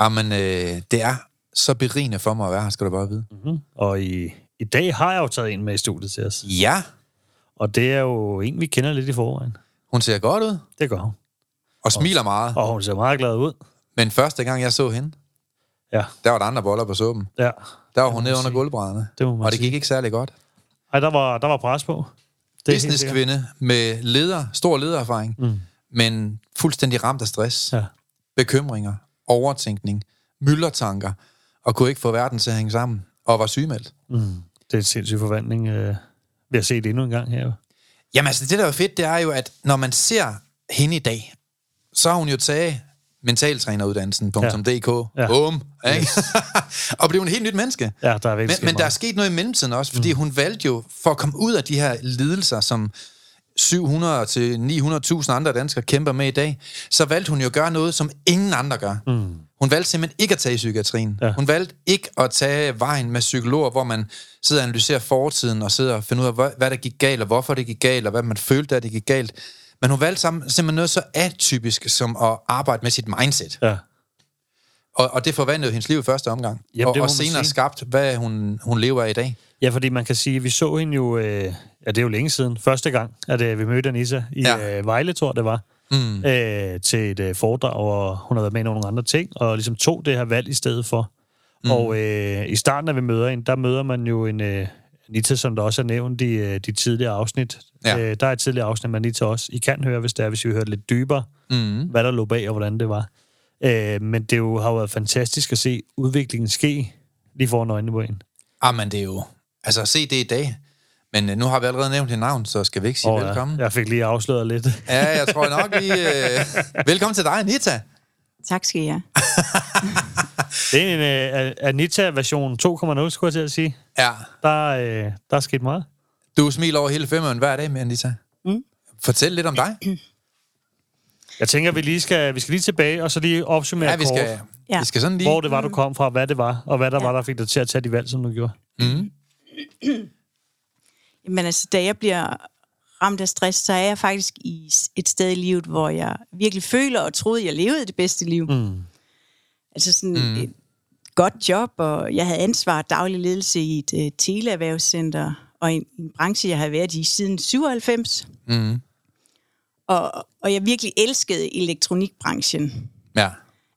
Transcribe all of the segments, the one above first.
Jamen, øh, det er så berigende for mig at være her, skal du bare vide. Mm-hmm. Og i, i dag har jeg jo taget en med i studiet til os. Ja, Og det er jo en, vi kender lidt i forvejen. hun ser godt ud Det gør hun. og smiler meget. Og hun ser meget glad ud. Men første gang, jeg så hende, Ja, der var der andre boller på suppen. ja. Der var hun nede under sige. gulvbrædderne. Det må man Og det sige. gik ikke særlig godt. Ej, der var, der var pres på. Det. Businesskvinde med leder, stor ledererfaring, Mm. men fuldstændig ramt af stress, Ja. bekymringer, overtænkning, myldertanker, og kunne ikke få verden til at hænge sammen, og var sygemeldt. Mm. Det er en sindssyg forvandling. Øh, vi har set endnu en gang her. Jamen altså, det der er fedt, det er jo, at når man ser hende i dag, så har hun jo taget mentaltræneruddannelsen.dk. Ja. Ja. Bum, ikke? og blev en helt nyt menneske. Ja, der er Men, men der er sket noget i mellemtiden også, fordi mm. hun valgte jo, for at komme ud af de her lidelser, som 700 til 900.000 andre danskere kæmper med i dag, så valgte hun jo at gøre noget, som ingen andre gør. Mm. Hun valgte simpelthen ikke at tage i psykiatrien. Ja. Hun valgte ikke at tage vejen med psykologer, hvor man sidder og analyserer fortiden og sidder og finder ud af, hvad, der gik galt, og hvorfor det gik galt, og hvad man følte, at det gik galt. Men hun valgte sammen, simpelthen noget så atypisk som at arbejde med sit mindset. Ja. Og, og det forvandlede hendes liv i første omgang. Jamen, og, det og senere skabt, hvad hun, hun lever af i dag. ja, fordi man kan sige, at vi så hende jo... Øh, ja, det er jo længe siden. Første gang, at øh, vi mødte Anissa i Ja. øh, Vejle, tror det var. Mm. øh, til et øh, foredrag, og hun har været med i nogle andre ting, og ligesom tog det her valg i stedet for. Mm. Og øh, i starten, når vi møder hende, der møder man jo en øh, Anita, som der også er nævnt i øh, de tidligere afsnit. Ja. Øh, der er et tidligere afsnit med Anita også. I kan høre, hvis det er, hvis vi hører lidt dybere, Mm. hvad der lå bag, og hvordan det var. Øh, men det jo, har jo været fantastisk at se udviklingen ske lige foran øjnene på hende. Ah, men det er jo... Altså, se det i dag. Men øh, nu har vi allerede nævnt dit navn, så skal vi ikke sige oh, velkommen. Ja, jeg fik lige afsløret lidt. Ja, jeg tror nok lige... Øh... Velkommen til dig, Anita. Tak skal I have. Det er en øh, Anita-version 2.0, skulle jeg til at sige. Ja, Der, øh, der er sket meget. du smiler over hele femmeren hver dag med Anita. Mm. Fortæl lidt om dig. Jeg tænker, vi lige skal, vi skal lige tilbage, og så lige opsummere Ja, vi kort, skal, Ja. vi skal sådan lige... hvor det var, du kom fra, hvad det var, og hvad der Ja. var, der fik dig til at tage de valg, som du gjorde. Mm. Men altså, da jeg bliver ramt af stress, så er jeg faktisk i et sted i livet, hvor jeg virkelig føler og troede, jeg levede det bedste liv. Mm. Altså sådan mm. et godt job, og jeg havde ansvar og daglig ledelse i et uh, teleerhvervscenter, og en, en branche, jeg har været i siden 97. Mm. Og, og jeg virkelig elskede elektronikbranchen. Ja.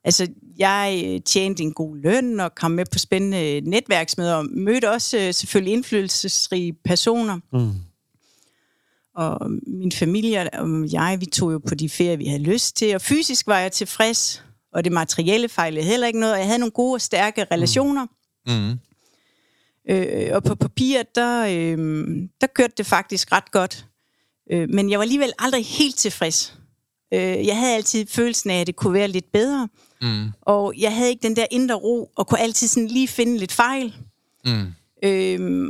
Altså, jeg øh, tjente en god løn og kom med på spændende netværksmøder og mødte også øh, selvfølgelig indflydelsesrige personer. Mm. Og min familie og jeg, vi tog jo på de ferier, vi havde lyst til. Og fysisk var jeg tilfreds, og det materielle fejlede heller ikke noget. Og jeg havde nogle gode og stærke relationer. Mm. Øh, og på papiret, der, øh, der kørte det faktisk ret godt. Øh, men jeg var alligevel aldrig helt tilfreds. Øh, jeg havde altid følelsen af, at det kunne være lidt bedre. Mm. Og jeg havde ikke den der indre ro, og kunne altid sådan lige finde lidt fejl. Mm. Øh,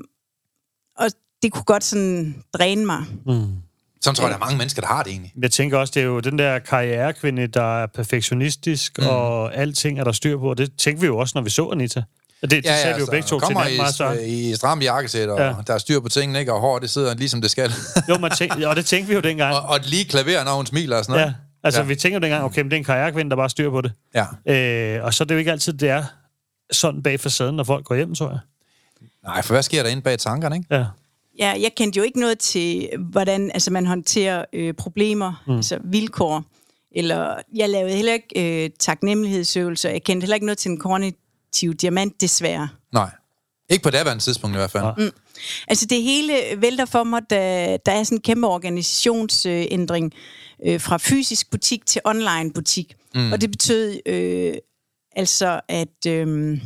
og det kunne godt sådan dræne mig. Mm. Sådan tror jeg, der er mange mennesker, der har det egentlig. Jeg tænker også, det er jo den der karrierekvinde, der er perfektionistisk, mm. og alting er der styr på, og det tænkte vi jo også, når vi så Anita. Og det, det sagde vi jo begge to til hinanden meget så. i, stram jakkesæt, og ja. Ja. der er styr på tingene, ikke? og hår, det sidder ligesom det skal. Jo, man tænkte, og det tænkte vi jo dengang. og, og lige klaver, når hun smiler og sådan noget. Ja, altså Ja. vi tænker dengang, okay, men det er en karrierekvinde, der bare har styr på det. ja. Øh, og så er det jo ikke altid, det er sådan bag facaden, når folk går hjem, tror jeg. Nej, for hvad sker der inde bag tankerne, ikke? Ja. Ja, jeg kendte jo ikke noget til, hvordan altså, man håndterer øh, problemer, mm. altså vilkår. Eller jeg lavede heller ikke øh, taknemmelighedsøvelser. Jeg kendte heller ikke noget til den administrativ diamant, desværre. Nej. Ikke på daværende tidspunkt i hvert fald. Nej. Altså det hele vælter for mig, da der er sådan en kæmpe organisationsændring øh, fra fysisk butik til online butik. Mm. Og det betød øh, altså, at, øh,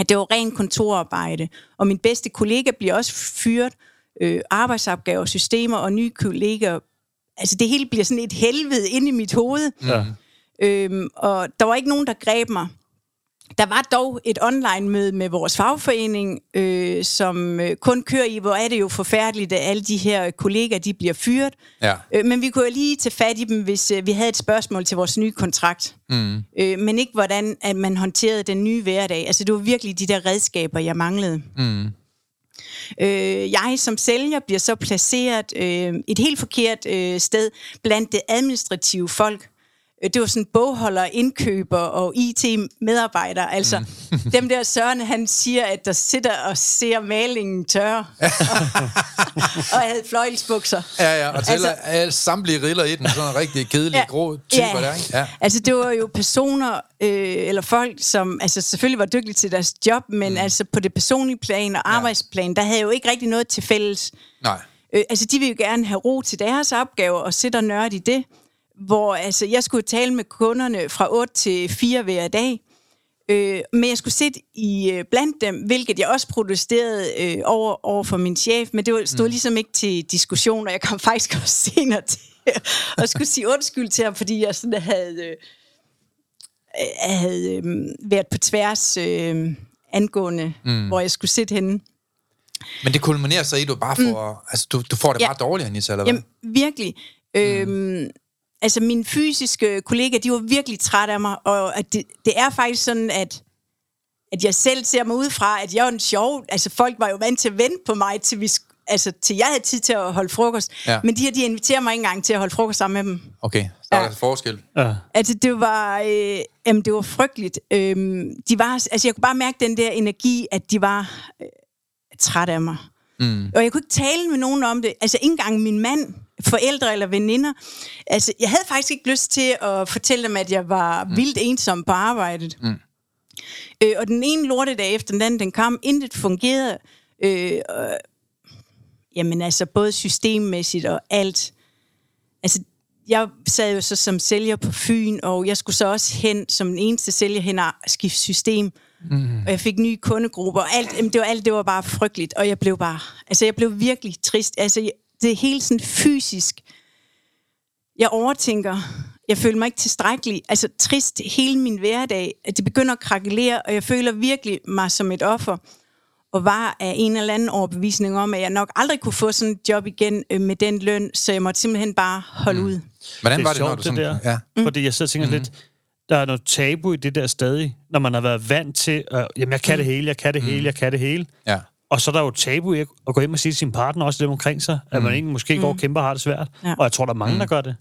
at det var ren kontorarbejde. Og min bedste kollega bliver også fyret. Øh, arbejdsopgaver, systemer og nye kolleger. Altså det hele bliver sådan et helvede inde i mit hoved. Ja. Øhm, og der var ikke nogen, der greb mig. Der var dog et online-møde med vores fagforening, øh, som øh, kun kører i, hvor er det jo forfærdeligt, at alle de her kollegaer, de bliver fyret. Ja. Øh, men vi kunne jo lige tage fat i dem, hvis øh, vi havde et spørgsmål til vores nye kontrakt. Mm. Øh, men ikke hvordan at man håndterede den nye hverdag. Altså det var virkelig de der redskaber, jeg manglede. Mm. Øh, jeg som sælger bliver så placeret øh, et helt forkert øh, sted blandt det administrative folk. Øh, Det var sådan bogholder, indkøber og IT-medarbejdere. Altså mm. dem der Søren, han siger, at der sidder og ser malingen tørre. og havde fløjelsbukser. Ja, ja, og tæller Altså- alle samtlige riller i den, sådan en rigtig kedelig, ja. grå typer ja. der, ikke? Ja. Altså, det var jo personer, øh, eller folk, som altså, selvfølgelig var dygtige til deres job, men mm. altså på det personlige plan og arbejdsplan, der havde jo ikke rigtig noget til fælles. Nej. Øh, altså, de ville jo gerne have ro til deres opgaver og sidde og nørde i det. Hvor altså, jeg skulle tale med kunderne fra 8 til 4 hver dag. Øh, men jeg skulle sidde i øh, blandt dem, hvilket jeg også protesterede øh, over, over for min chef, men det var- stod mm. ligesom ikke til diskussion, og jeg kom faktisk også senere til at skulle sige undskyld til ham, fordi jeg sådan havde, øh, øh, havde øh, været på tværs øh, angående, mm. hvor jeg skulle sidde henne. Men det kulminerer så i, at du bare får... Mm. Altså, du, du får det Ja. bare dårligere, Anissa, eller hvad? Jamen, virkelig. Øhm, altså, mine fysiske kollegaer, de var virkelig trætte af mig, og at det, det er faktisk sådan, at, at jeg selv ser mig ud fra, at jeg er en sjov... Altså, folk var jo vant til at vente på mig, til, vi, altså, til jeg havde tid til at holde frokost. Ja. Men de her, de inviterer mig ikke engang til at holde frokost sammen med dem. Okay, så der er Ja. altså forskel. Ja. Altså, det var, øh, jamen, det var frygteligt. Øhm, de var, altså, jeg kunne bare mærke den der energi, at de var øh, trætte af mig. Mm. Og jeg kunne ikke tale med nogen om det. Altså, ikke engang min mand, forældre eller veninder. Altså, jeg havde faktisk ikke lyst til at fortælle dem, at jeg var mm. vildt ensom på arbejdet. Mm. Øh, og den ene lortedag efter den anden, den kom, intet fungerede. Øh, og, jamen altså, både systemmæssigt og alt. Altså, jeg sad jo så som sælger på Fyn, og jeg skulle så også hen som den eneste sælger hen og skifte system. Mm. Og jeg fik nye kundegrupper, og alt, jamen, det var alt, det var bare frygteligt, og jeg blev bare, altså jeg blev virkelig trist. Altså, jeg- det er helt sådan fysisk. Jeg overtænker, jeg føler mig ikke tilstrækkelig, altså trist hele min hverdag, at det begynder at krakelere, og jeg føler virkelig mig som et offer, og var af en eller anden overbevisning om, at jeg nok aldrig kunne få sådan et job igen øh, med den løn, så jeg måtte simpelthen bare holde mm. ud. Hvordan Det var det, når sjovt, du det sådan... der. Ja. Mm. Fordi jeg sidder og tænker mm-hmm. lidt, der er noget tabu i det der stadig, når man har været vant til, at jamen, jeg kan det hele, jeg kan det hele, jeg kan det hele. ja. Og så er der jo tabu i at gå hjem og sige til sin partner, også dem omkring sig, at man egentlig måske går og kæmper og har det svært. Ja. Og jeg tror, der er mange, der gør det.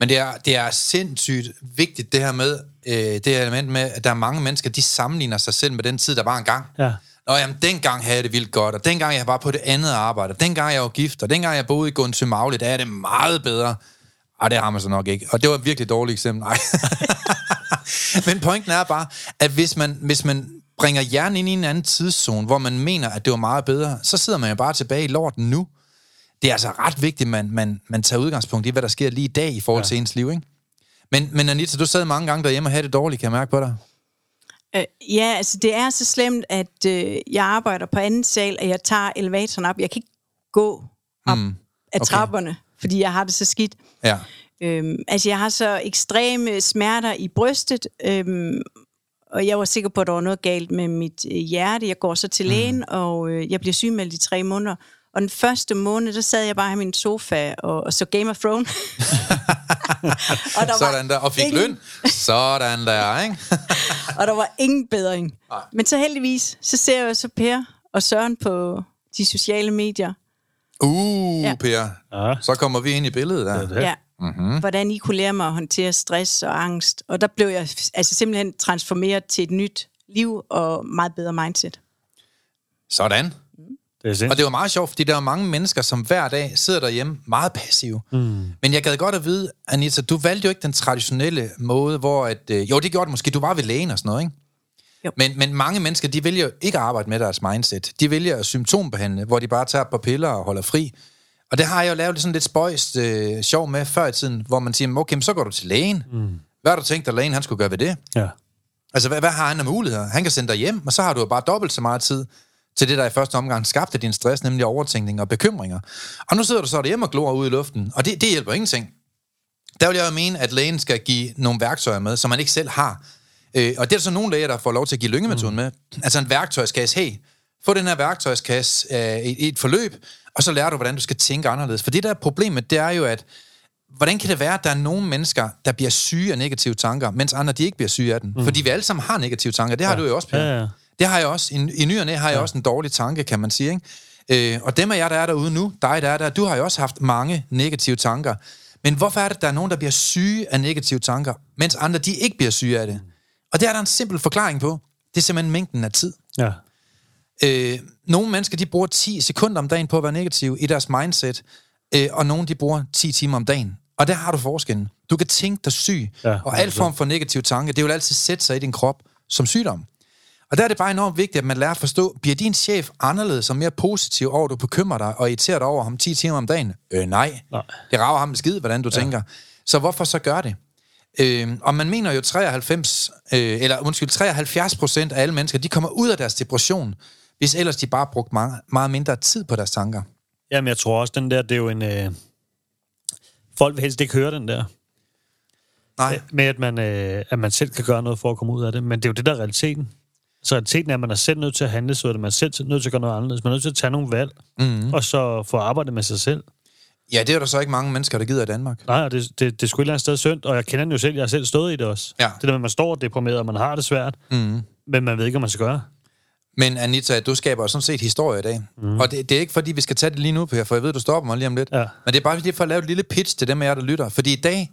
Men det er, det er sindssygt vigtigt, det her med, øh, det her element med, at der er mange mennesker, de sammenligner sig selv med den tid, der var engang. Ja. Nå, jamen, dengang havde jeg det vildt godt, og dengang jeg var på det andet arbejde, og dengang jeg var gift, og dengang jeg boede i Gundsø Magle, der er det meget bedre. Ej, det har man så nok ikke. Og det var et virkelig dårligt eksempel. Nej. Men pointen er bare, at hvis man, hvis man bringer hjernen ind i en anden tidszone, hvor man mener, at det var meget bedre, så sidder man jo bare tilbage i lorten nu. Det er altså ret vigtigt, at man, man, man tager udgangspunkt i, hvad der sker lige i dag i forhold ja. til ens liv, ikke? Men, men Anita, du sad mange gange derhjemme og havde det dårligt, kan jeg mærke på dig? Øh, ja, altså det er så slemt, at øh, jeg arbejder på anden sal, og jeg tager elevatoren op. Jeg kan ikke gå op mm, af okay. trapperne, fordi jeg har det så skidt. Ja. Øhm, altså, jeg har så ekstreme smerter i brystet, øhm, og jeg var sikker på, at der var noget galt med mit øh, hjerte. Jeg går så til lægen, mm. og øh, jeg bliver sygemeldt i tre måneder. Og den første måned, der sad jeg bare i min sofa og, og så Game of Thrones. og der Sådan der. Og fik ingen, løn. Sådan der, ikke? Og der var ingen bedring. Nej. Men så heldigvis, så ser jeg så Per og Søren på de sociale medier. Uh, ja. Per. Ja. Så kommer vi ind i billedet der. Det. Ja. Mhm. Mm-hmm. Hvordan I kunne lære mig at håndtere stress og angst. Og der blev jeg altså simpelthen transformeret til et nyt liv og meget bedre mindset. Sådan. Det er Og det var meget sjovt, fordi der er mange mennesker, som hver dag sidder derhjemme meget passive. Mm. Men jeg gad godt at vide, Anita, du valgte jo ikke den traditionelle måde, hvor at... Øh, jo, det gjorde det måske. Du var ved lægen og sådan noget, ikke? Jo. Men, men mange mennesker, de vælger jo ikke at arbejde med deres mindset. De vælger at symptombehandle, hvor de bare tager på piller og holder fri. Og det har jeg jo lavet sådan lidt spøjst øh, sjov med før i tiden, hvor man siger, okay, så går du til lægen. Mm. Hvad har du tænkt, at lægen han skulle gøre ved det? Ja. Altså, hvad, hvad har han af muligheder? Han kan sende dig hjem, og så har du jo bare dobbelt så meget tid til det, der i første omgang skabte din stress, nemlig overtænkning og bekymringer. Og nu sidder du så derhjemme og glor ud i luften, og det, det hjælper ingenting. Der vil jeg jo mene, at lægen skal give nogle værktøjer med, som man ikke selv har. Øh, og det er der så nogle læger, der får lov til at give lyngemetoden med. Altså en værktøjskasse. Hey, få den her værktøjskasse øh, i, i et forløb, og så lærer du, hvordan du skal tænke anderledes. For det der er problemet, det er jo, at hvordan kan det være, at der er nogle mennesker, der bliver syge af negative tanker, mens andre de ikke bliver syge af den? Mm. Fordi vi alle sammen har negative tanker. Det har ja. du jo også, Per. Ja, ja. Det har jeg også. I, i ny og næ har jeg ja. også en dårlig tanke, kan man sige. Ikke? Øh, og dem af jer, der er derude nu, dig, der er der, du har jo også haft mange negative tanker. Men hvorfor er det, at der er nogen, der bliver syge af negative tanker, mens andre, de ikke bliver syge af det? Og det er der en simpel forklaring på. Det er simpelthen mængden af tid. Ja. Øh, nogle mennesker, de bruger 10 sekunder om dagen på at være negativ i deres mindset, øh, og nogle, de bruger 10 timer om dagen. Og der har du forskellen. Du kan tænke dig syg, Ja, og al form for negativ tanke, det vil altid sætte sig i din krop som sygdom. Og der er det bare enormt vigtigt, at man lærer at forstå, bliver din chef anderledes og mere positiv over, at du bekymrer dig og irriterer dig over ham 10 timer om dagen? Øh, nej. Nej. Det rager ham skid, hvordan du ja. tænker. Så hvorfor så gør det? Øh, og man mener jo 93, øh, eller undskyld, 73 procent af alle mennesker, de kommer ud af deres depression, hvis ellers de bare brugte meget, meget mindre tid på deres tanker. Jamen, jeg tror også, den der, det er jo en... Øh... Folk vil helst ikke høre den der. Nej. Med at man, øh, at man selv kan gøre noget for at komme ud af det. Men det er jo det, der er realiteten. Så realiteten er, at man er selv nødt til at handle, så er det man er selv nødt til at gøre noget anderledes. Man er nødt til at tage nogle valg, mm-hmm. og så få arbejdet med sig selv. Ja, det er der så ikke mange mennesker, der gider i Danmark. Nej, det, det, det er sgu et eller andet sted synd, og jeg kender den jo selv. Jeg har selv stået i det også. Ja. Det der med, at man står deprimeret, og man har det svært, Mm. men man ved ikke, hvad man skal gøre. Men Anita, du skaber sådan set historie i dag. Mm. Og det, det er ikke fordi, vi skal tage det lige nu, Per, for jeg ved, du stopper mig lige om lidt. Ja. Men det er bare lige for at lave et lille pitch til dem af jer, der lytter. Fordi i dag,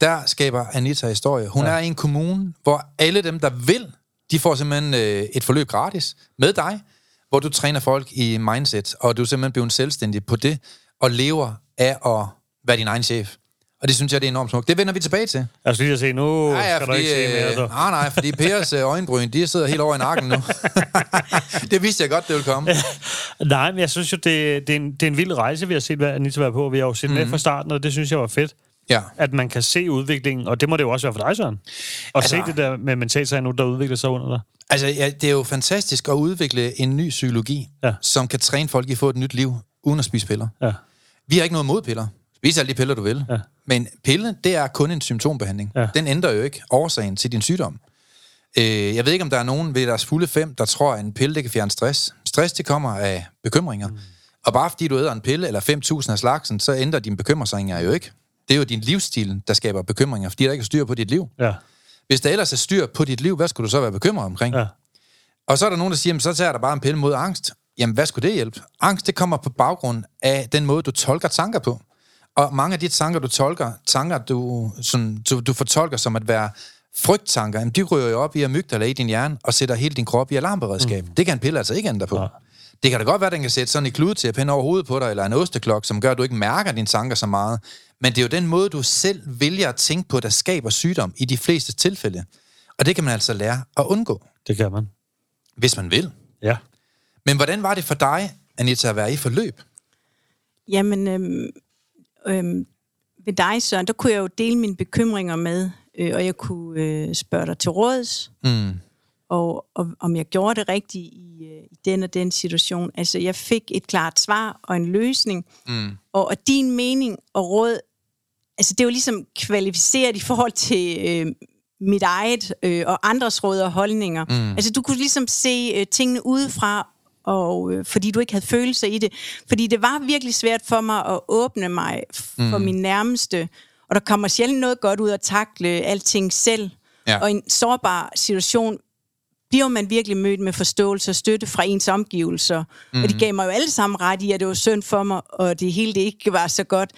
der skaber Anita historie. Hun ja. er i en kommune, hvor alle dem, der vil, de får simpelthen øh, et forløb gratis med dig, hvor du træner folk i mindset, og du er simpelthen blevet selvstændig på det, og lever af at være din egen chef. Og det synes jeg, det er enormt smukt. Det vender vi tilbage til. Jeg skal lige at se, nu Nej, ja, skal du fordi, ikke se mere. øh, Så. nej, nej, fordi Pers øh, øjenbryn, de sidder helt over i nakken nu. det vidste jeg godt, det ville komme. Nej, men jeg synes jo, det, det, er en, det er en vild rejse, vi har set hvad Anita være på. Vi har jo set mm-hmm. med fra starten, og det synes jeg var fedt. Ja. At man kan se udviklingen, og det må det jo også være for dig, Søren. Og altså, se det der med mentalsagen nu, der udvikler sig under dig. Altså, ja, det er jo fantastisk at udvikle en ny psykologi, Ja. som kan træne folk i at få et nyt liv, uden at spise piller. Ja. Vi har ikke noget mod piller. Spis alle de piller, du vil. Ja. Men pille, det er kun en symptombehandling. Ja. Den ændrer jo ikke årsagen til din sygdom. Øh, jeg ved ikke, om der er nogen ved deres fulde fem, der tror, at en pille det kan fjerne stress. Stress, det kommer af bekymringer. Mm. Og bare fordi du æder en pille, eller 5.000 af slagsen, så ændrer dine bekymringer jo ikke. Det er jo din livsstil, der skaber bekymringer, fordi der ikke er styr på dit liv. Ja. Hvis der ellers er styr på dit liv, hvad skulle du så være bekymret omkring? Ja. Og så er der nogen, der siger, "Jamen, så tager der bare en pille mod angst. Jamen, hvad skulle det hjælpe? Angst, det kommer på baggrund af den måde, du tolker tanker på. Og mange af de tanker, du tolker, tanker, du, sådan, du, du fortolker som at være frygttanker, jamen, de ryger jo op i amygdala i din hjerne og sætter hele din krop i alarmberedskab. Mm. Det kan en pille altså ikke ændre på. Nej. Det kan da godt være, at den kan sætte sådan en kludetæppe hen over hovedet på dig, eller en osteklok, som gør, at du ikke mærker dine tanker så meget. Men det er jo den måde, du selv vælger at tænke på, der skaber sygdom i de fleste tilfælde. Og det kan man altså lære at undgå, Det kan man. hvis man vil. Ja. Men hvordan var det for dig, Anita, at være i forløb? Jamen, øhm, øhm, ved dig, Søren, der kunne jeg jo dele mine bekymringer med, øh, og jeg kunne øh, spørge dig til råds, Mm. og, og om jeg gjorde det rigtigt i, øh, i den og den situation. Altså, jeg fik et klart svar og en løsning, Mm. og, og din mening og råd, altså det var ligesom kvalificeret i forhold til øh, mit eget øh, og andres råd og holdninger. Mm. Altså du kunne ligesom se øh, tingene udefra, og øh, fordi du ikke havde følelser i det. Fordi det var virkelig svært for mig at åbne mig for mm. min nærmeste, og der kommer sjældent noget godt ud at takle alting selv. Ja. Og i en sårbar situation bliver man virkelig mødt med forståelse og støtte fra ens omgivelser. Mm. Og de gav mig jo alle sammen ret i, at det var synd for mig, og det hele det ikke var så godt.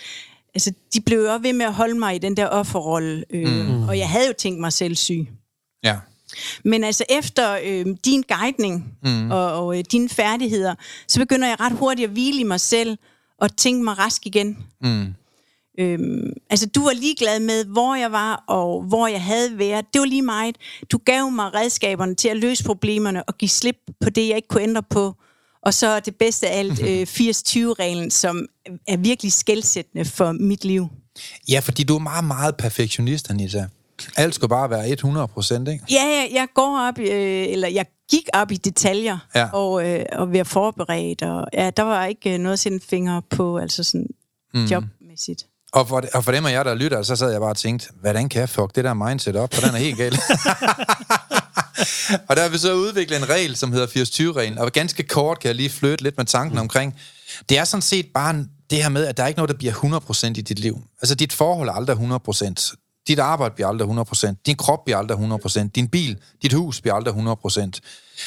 Altså, de blev jo også ved med at holde mig i den der offerrolle, øh, mm. og jeg havde jo tænkt mig selv syg. Ja. Men altså efter øh, din guidning mm. og, og øh, dine færdigheder, så begynder jeg ret hurtigt at hvile i mig selv og tænke mig rask igen. Mm. Øhm, altså, du var ligeglad med, hvor jeg var og hvor jeg havde været. Det var lige meget. Du gav mig redskaberne til at løse problemerne og give slip på det, jeg ikke kunne ændre på. Og så det bedste af alt, øh, 80-20-reglen, som er virkelig skældsættende for mit liv. Ja, fordi du er meget, meget perfektionist, Anita. Alt skulle bare være 100 procent, ikke? Ja, jeg, jeg går op, øh, eller jeg gik op i detaljer, Ja. og, øh, og være forberedt, og ja, der var ikke øh, noget at sætte fingre på, altså sådan mm. jobmæssigt. Og for, og for dem af jer, der lytter, så sad jeg bare og tænkte, hvordan kan jeg fuck det der mindset op? For den er helt galt. og der har vi så udviklet en regel, som hedder 80-20-reglen. Og ganske kort kan jeg lige flytte lidt med tanken mm. omkring. Det er sådan set bare en- det her med, at der er ikke noget, der bliver 100% i dit liv. Altså, dit forhold er aldrig 100%. Dit arbejde bliver aldrig 100%. Din krop bliver aldrig 100%. Din bil, dit hus bliver aldrig 100%.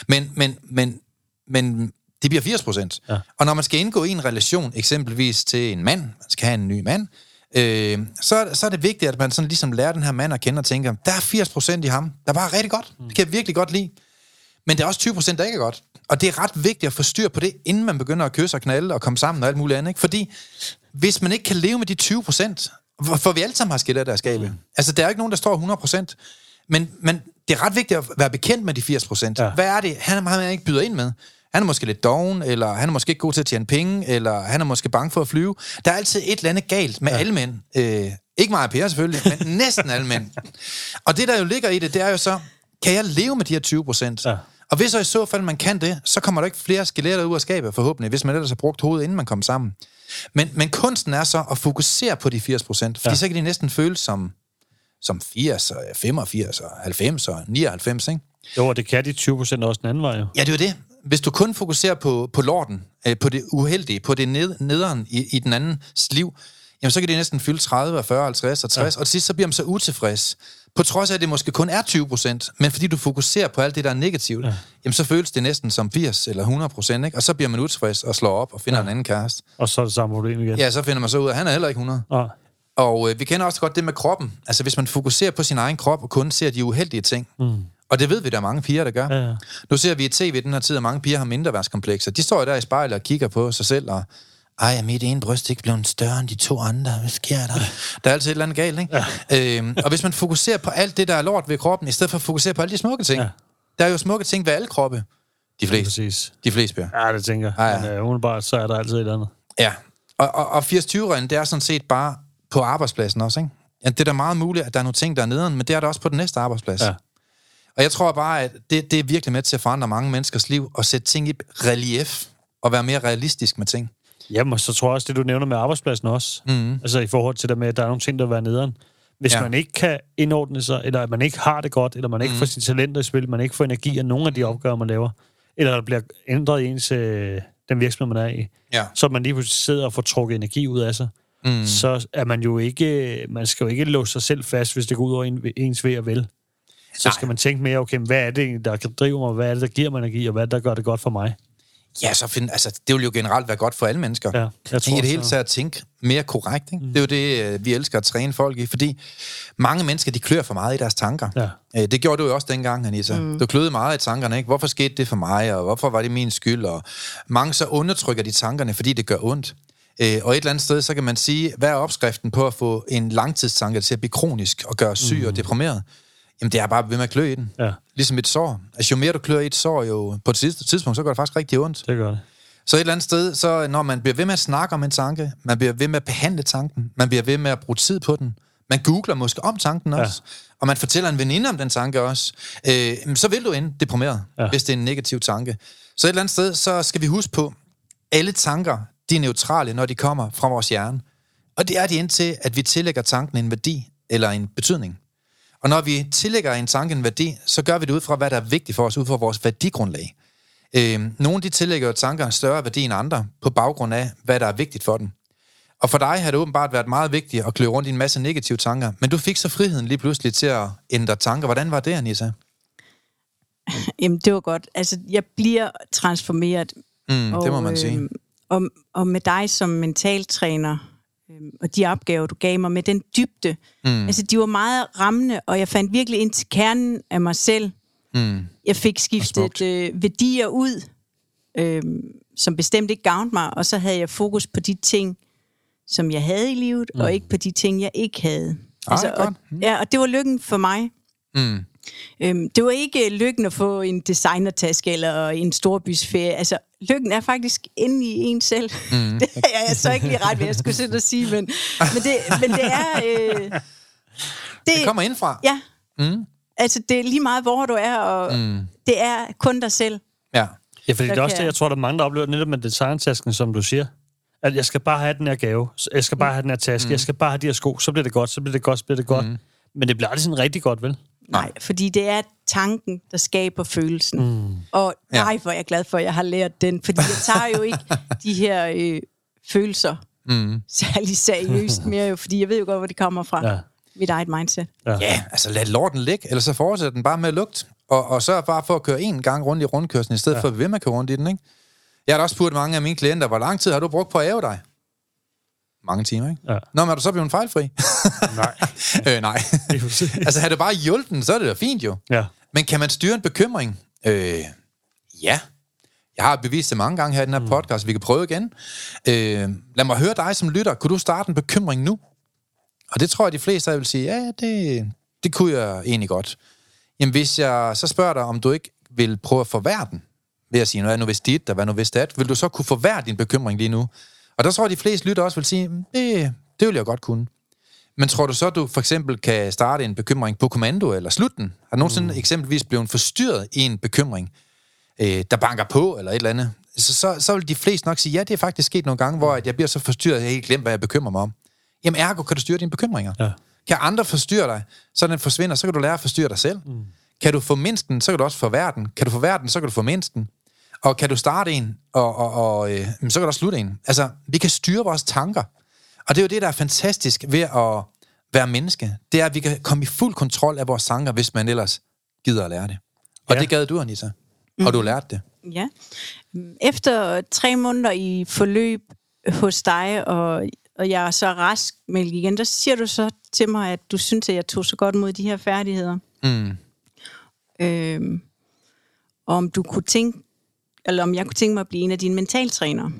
Men, men, men, men det bliver 80%. Ja. Og når man skal indgå i en relation, eksempelvis til en mand, man skal have en ny mand, øh, så, så er det vigtigt, at man sådan ligesom lærer den her mand at kende og tænker, der er 80% i ham, der er bare rigtig godt. Det kan jeg virkelig godt lide. Men der er også 20% der ikke er godt. Og det er ret vigtigt at få styr på det, inden man begynder at kysse og knalde og komme sammen og alt muligt andet. Ikke? Fordi hvis man ikke kan leve med de 20 for, for vi alle sammen har skeletter der skabe. Mm. Altså, der er ikke nogen, der står 100% men, men det er ret vigtigt at være bekendt med de 80 Ja. Hvad er det, han, han ikke byder ind med? Han er måske lidt doven, eller han er måske ikke god til at tjene penge, eller han er måske bange for at flyve. Der er altid et eller andet galt med ja. alle mænd. Øh, ikke mig og Per selvfølgelig, men næsten alle mænd. Og det, der jo ligger i det, det er jo så, kan jeg leve med de her 20 procent? Ja. Og hvis så i så fald man kan det, så kommer der ikke flere skeletter ud af skabet forhåbentlig, hvis man ellers har brugt hovedet, inden man kom sammen. Men, men kunsten er så at fokusere på de 80 procent, fordi ja. Så kan de næsten føles som, som 80, og 85, og 90 og 99, ikke? Jo, og det kan de 20 procent også den anden vej, jo. Ja, det er jo det. Hvis du kun fokuserer på, på lorten, øh, på det uheldige, på det ned, nederen i, i den andens liv, jamen så kan det næsten fylde 30, og 40, 50 og 60, ja. og til sidst så bliver man så utilfreds. På trods af, at det måske kun er 20 procent, men fordi du fokuserer på alt det, der er negativt, ja. jamen så føles det næsten som 80 eller 100 procent, ikke? Og så bliver man utilfreds og slår op og finder ja. en anden kæreste. Og så er det samme problem igen. Ja, så finder man så ud af, at han er heller ikke 100. Og, Og øh, vi kender også godt det med kroppen. Altså hvis man fokuserer på sin egen krop og kun ser de uheldige ting. Mm. Og det ved vi, der er mange piger, der gør. Ja, ja. Nu ser vi i tv i den her tid, at mange piger har mindre værtskomplekser. De står jo der i spejlet og kigger på sig selv, og ej, er mit ene bryst ikke blevet større end de to andre? Hvad sker der? Der er altid et eller andet galt, ikke? Ja. Øhm, og hvis man fokuserer på alt det, der er lort ved kroppen, i stedet for at fokusere på alle de smukke ting. Ja. Ja. Der er jo smukke ting ved alle kroppe. De fleste. præcis. De fleste, Per. Ja, det tænker Ja, ja. jeg. Men øh, umiddelbart, så er der altid et eller andet. Ja, og, og, og 80-20-reglen, det er sådan set bare på arbejdspladsen også, ikke? Ja, det er da meget muligt, at der er nogle ting, der er nederen, men det er der også på den næste arbejdsplads. Ja. Og jeg tror bare, at det, det er virkelig med til at forandre mange menneskers liv, og sætte ting i relief, og være mere realistisk med ting. Jamen, og så tror jeg også, det du nævner med arbejdspladsen også. Mm. Altså i forhold til det med, at der er nogle ting, der vil være nederen. Hvis Ja. man ikke kan indordne sig, eller at man ikke har det godt, eller man ikke mm. får sine talenter i spil, man ikke får energi af nogle af de opgaver, man laver, eller der bliver ændret i ens, øh, den virksomhed, man er i, Ja. så man lige pludselig sidder og får trukket energi ud af sig, mm. så er man jo ikke, man skal jo ikke låse sig selv fast, hvis det går ud over en, ens ved og vel. Så Nej. skal man tænke mere, okay, hvad er det, der driver mig, hvad er det, der giver mig energi, og hvad er det, der gør det godt for mig? Ja, så find, altså, det vil jo generelt være godt for alle mennesker. Ja, jeg tror I det hele taget at tænke mere korrekt. Ikke? Mm. Det er jo det, øh, vi elsker at træne folk i, fordi mange mennesker, de klør for meget i deres tanker. Ja. Øh, Det gjorde du jo også dengang, Anita. Mm. Du kløede meget i tankerne, ikke? Hvorfor skete det for mig, og hvorfor var det min skyld? Og mange så undertrykker de tankerne, fordi det gør ondt. Øh, Og et eller andet sted, så kan man sige, hvad er opskriften på at få en langtidstanke til at blive kronisk og gøre syg mm. og deprimeret? Jamen, det er bare ved med at klø i den. Ja. Ligesom et sår. Altså, jo mere du klør i et sår, jo på et sidste tidspunkt, så gør det faktisk rigtig ondt. Det gør det. Så et eller andet sted, så når man bliver ved med at snakke om en tanke, man bliver ved med at behandle tanken, man bliver ved med at bruge tid på den, man googler måske om tanken også, ja. og man fortæller en veninde om den tanke også, øh, så vil du ende deprimeret. Ja. hvis det er en negativ tanke. Så et eller andet sted, så skal vi huske på, alle tanker, de er neutrale, når de kommer fra vores hjerne. Og det er de indtil, at vi tillægger tanken en værdi eller en betydning. Og når vi tillægger en tanke en værdi, så gør vi det ud fra, hvad der er vigtigt for os, ud fra vores værdigrundlag. Øh, nogle de tillægger jo tanker større værdi end andre, på baggrund af, hvad der er vigtigt for dem. Og for dig har det åbenbart været meget vigtigt at klø rundt i en masse negative tanker, men du fik så friheden lige pludselig til at ændre tanker. Hvordan var det, Anissa? Jamen, det var godt. Altså, jeg bliver transformeret. Mm, det må man sige. øhm, Og, og med dig som mentaltræner, øhm, og de opgaver, du gav mig med den dybde, mm. altså, de var meget rammende, og jeg fandt virkelig ind til kernen af mig selv. Mm. Jeg fik skiftet øh, værdier ud, øhm, som bestemt ikke gavnede mig, og så havde jeg fokus på de ting, som jeg havde i livet, mm. og ikke på de ting, jeg ikke havde. Ah, godt. og, ja, og det var lykken for mig. Mm. Øhm, det var ikke lykken at få en designertaske eller en storbysferie. Altså, lykken er faktisk inde i en selv. Mm. det er jeg så ikke lige ret ved, jeg skulle sætte og sige, men, men, det, men det er... Øh, det, Det kommer indfra. Ja. Mm. Altså, det er lige meget, hvor du er, og mm. det er kun dig selv. Ja. Ja, fordi Så det er også det, jeg- jeg tror, der er mange, der oplever netop med designtasken, som du siger. At jeg skal bare have den her gave. Jeg skal bare have den her taske. Mm. Jeg skal bare have de her sko. Så bliver det godt, så bliver det godt, så bliver det godt. Mm. Men det bliver aldrig sådan rigtig godt, vel? Nej, fordi det er tanken, der skaber følelsen. Mm. Og Ja. nej, hvor er jeg glad for, at jeg har lært den. Fordi jeg tager jo ikke de her øh, følelser Mm. særlig seriøst mere, jo, fordi jeg ved jo godt, hvor det kommer fra. Ja. Mit eget mindset. Ja, altså lad lorten ligge, eller så fortsætter den bare med at lugte. Og, og sørg bare for at køre en gang rundt i rundkørslen, i stedet ja. for at ved med at køre rundt i den, ikke? Jeg har da også spurgt mange af mine klienter, hvor lang tid har du brugt på at æve dig? Mange timer, ikke? Ja. Nå, men er du så blevet fejlfri? Nej. øh, nej. altså, har det bare hjulpet, så er det da fint jo. ja. Men kan man styre en bekymring? Øh, ja. Jeg har bevist det mange gange her i den her podcast, vi kan prøve igen. Øh, lad mig høre dig som lytter. Kunne du starte en bekymring nu? Og det tror jeg, de fleste af vil sige, ja, det, det kunne jeg egentlig godt. Jamen, hvis jeg så spørger dig, om du ikke vil prøve at forværre den, ved at sige, hvad nu hvis dit, og hvad nu hvis dat, vil du så kunne forværre din bekymring lige nu? Og der tror jeg, de fleste lytter også vil sige, "Mm, det, det vil jeg godt kunne. Men tror du så, at du for eksempel kan starte en bekymring på kommando, eller slutte den? Har du nogensinde mm. eksempelvis blevet forstyrret i en bekymring, øh, der banker på, eller et eller andet? Så, så, så vil de fleste nok sige, ja, det er faktisk sket nogle gange, hvor at jeg bliver så forstyrret, at jeg helt glemt, hvad jeg bekymrer mig om. Jamen ergo kan du styre dine bekymringer. Ja. Kan andre forstyrre dig, så den forsvinder, så kan du lære at forstyrre dig selv. Mm. Kan du få mindst den, så kan du også forværre den. Kan du forværre den, så kan du få mindst den. Og kan du starte en, og, og, og øh, så kan du slutte en. Altså, vi kan styre vores tanker. Og det er jo det, der er fantastisk ved at være menneske. Det er, at vi kan komme i fuld kontrol af vores tanker, hvis man ellers gider at lære det. Og Ja. det gad du, Anita. Mm. Og du lærte det. Ja. Efter tre måneder i forløb hos dig, og, og jeg er så rask med igen, der siger du så til mig, at du synes, at jeg tog så godt mod de her færdigheder. Mm. Øhm, om du kunne tænke, eller om jeg kunne tænke mig at blive en af dine mentaltrænere.